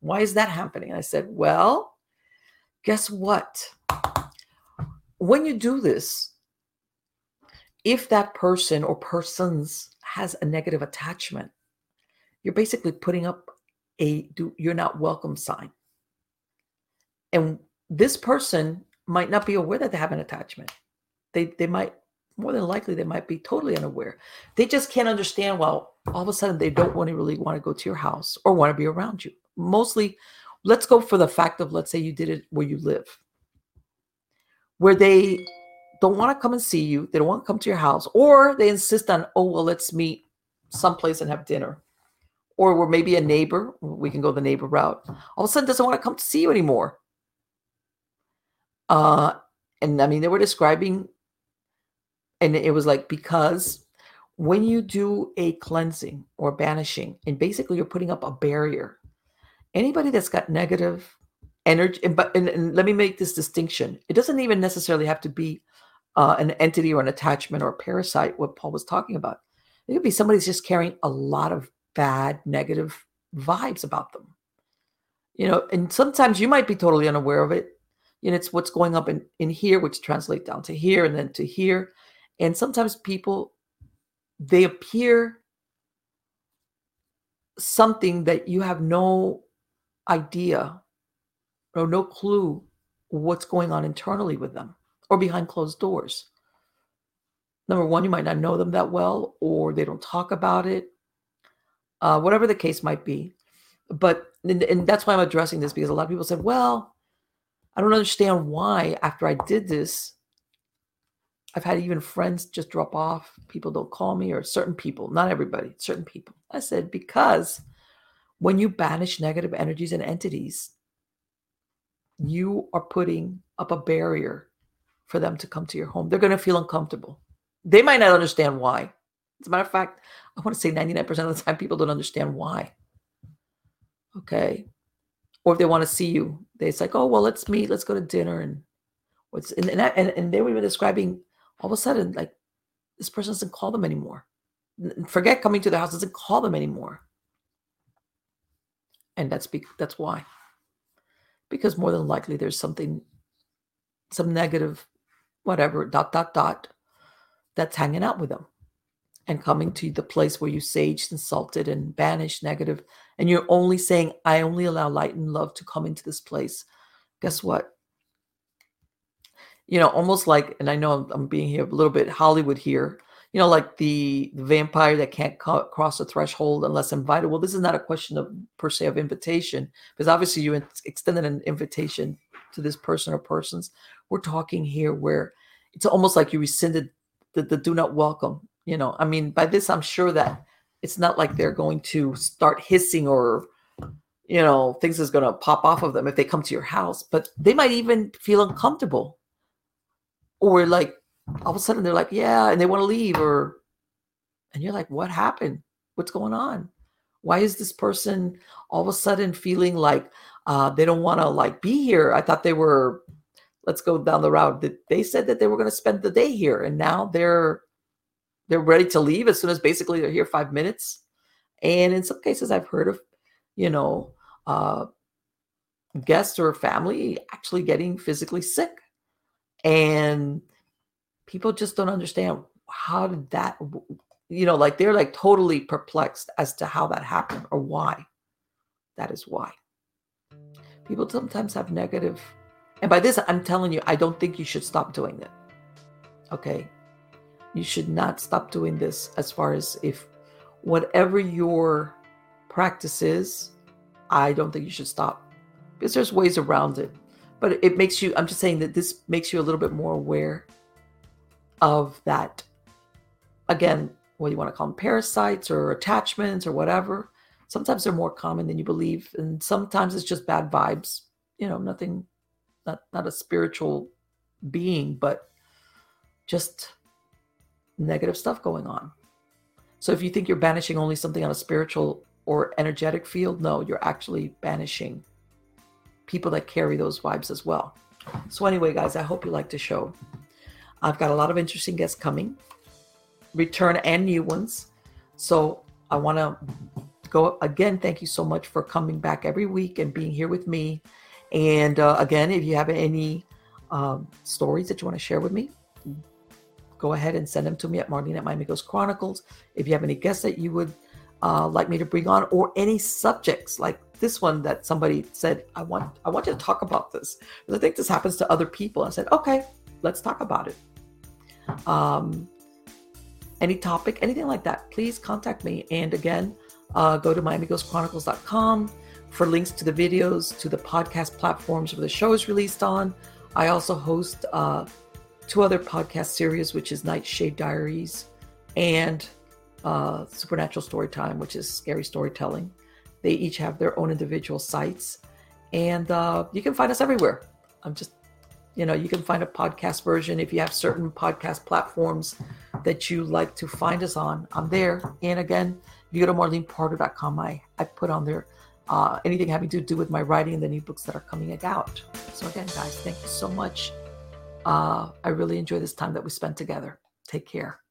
Why is that happening? I said, Well, guess what? When you do this, if that person or persons has a negative attachment, you're basically putting up a do you're not welcome sign. And this person might not be aware that they have an attachment. They they might more than likely they might be totally unaware. They just can't understand well, all of a sudden they don't want to really want to go to your house or want to be around you. Mostly let's go for the fact of let's say you did it where you live. Where they don't want to come and see you. They don't want to come to your house, or they insist on, oh, well, let's meet someplace and have dinner. Or we're maybe a neighbor, we can go the neighbor route. All of a sudden doesn't want to come to see you anymore. Uh, and I mean, they were describing, and it was like because when you do a cleansing or banishing, and basically you're putting up a barrier, anybody that's got negative energy, and, but and, and let me make this distinction: it doesn't even necessarily have to be uh, an entity or an attachment or a parasite. What Paul was talking about, it could be somebody's just carrying a lot of bad, negative vibes about them. You know, and sometimes you might be totally unaware of it. Know, it's what's going up in, in here, which translate down to here and then to here. And sometimes people they appear something that you have no idea or no clue what's going on internally with them or behind closed doors. Number one, you might not know them that well, or they don't talk about it, uh, whatever the case might be. But, and, and that's why I'm addressing this because a lot of people said, well, I don't understand why after I did this, I've had even friends just drop off. People don't call me, or certain people, not everybody, certain people. I said, because when you banish negative energies and entities, you are putting up a barrier for them to come to your home. They're going to feel uncomfortable. They might not understand why. As a matter of fact, I want to say 99% of the time, people don't understand why. Okay. Or if they want to see you, they it's like, oh, well, let's meet, let's go to dinner. And what's and, and, and, and they were describing all of a sudden, like, this person doesn't call them anymore. Forget coming to the house, doesn't call them anymore. And that's be, that's why. Because more than likely there's something, some negative, whatever, dot, dot, dot, that's hanging out with them and coming to the place where you saged and salted and banished negative, and you're only saying, I only allow light and love to come into this place. Guess what? You know, almost like, and I know I'm, being here a little bit Hollywood here, you know, like the, the vampire that can't co- cross the threshold unless invited. Well, this is not a question of per se of invitation, because obviously you extended an invitation to this person or persons. We're talking here where it's almost like you rescinded the, the do not welcome you know i mean by this i'm sure that it's not like they're going to start hissing or you know things is going to pop off of them if they come to your house but they might even feel uncomfortable. Or like all of a sudden they're like yeah and they want to leave or and you're like what happened? What's going on? Why is this person all of a sudden feeling like uh, they don't want to like be here? I thought they were let's go down the route that they said that they were going to spend the day here and now they're they're ready to leave as soon as basically they're here five minutes. And in some cases, I've heard of, you know, uh, guests or family actually getting physically sick. And people just don't understand how did that, you know, like they're like totally perplexed as to how that happened or why. That is why. People sometimes have negative, and by this, I'm telling you, I don't think you should stop doing it. Okay you should not stop doing this as far as if whatever your practice is, I don't think you should stop because there's ways around it. But it makes you, I'm just saying that this makes you a little bit more aware of that. Again, what you want to call them parasites or attachments or whatever. Sometimes they're more common than you believe. And sometimes it's just bad vibes. You know, nothing, not, not a spiritual being, but just negative stuff going on. So if you think you're banishing only something on a spiritual or energetic field, no, you're actually banishing people that carry those vibes as well. So anyway, guys, I hope you like the show. I've got a lot of interesting guests coming, return and new ones. So I want to go again. Thank you so much for coming back every week and being here with me. And uh, again, if you have any um, stories that you want to share with me, go ahead and send them to me at Marlene at Miami Ghost Chronicles. If you have any guests that you would uh, like me to bring on, or any subjects like this one that somebody said, I want, I want you to talk about this. Because I think this happens to other people. I said, okay, let's talk about it. Um, any topic, anything like that, please contact me. And again, uh, go to MiamiGhostChronicles.com for links to the videos, to the podcast platforms where the show is released on. I also host uh, two other podcast series, which is Nightshade Diaries and uh, Supernatural Storytime, which is scary storytelling. They each have their own individual sites, and uh, you can find us everywhere. I'm just you know, you can find a podcast version if you have certain podcast platforms that you like to find us on. I'm there. And again, if you go to marlenepardo.com, I, I put on there uh, anything having to do with my writing and the new books that are coming out. So again, guys, thank you so much. Uh, I really enjoy this time that we spent together. Take care.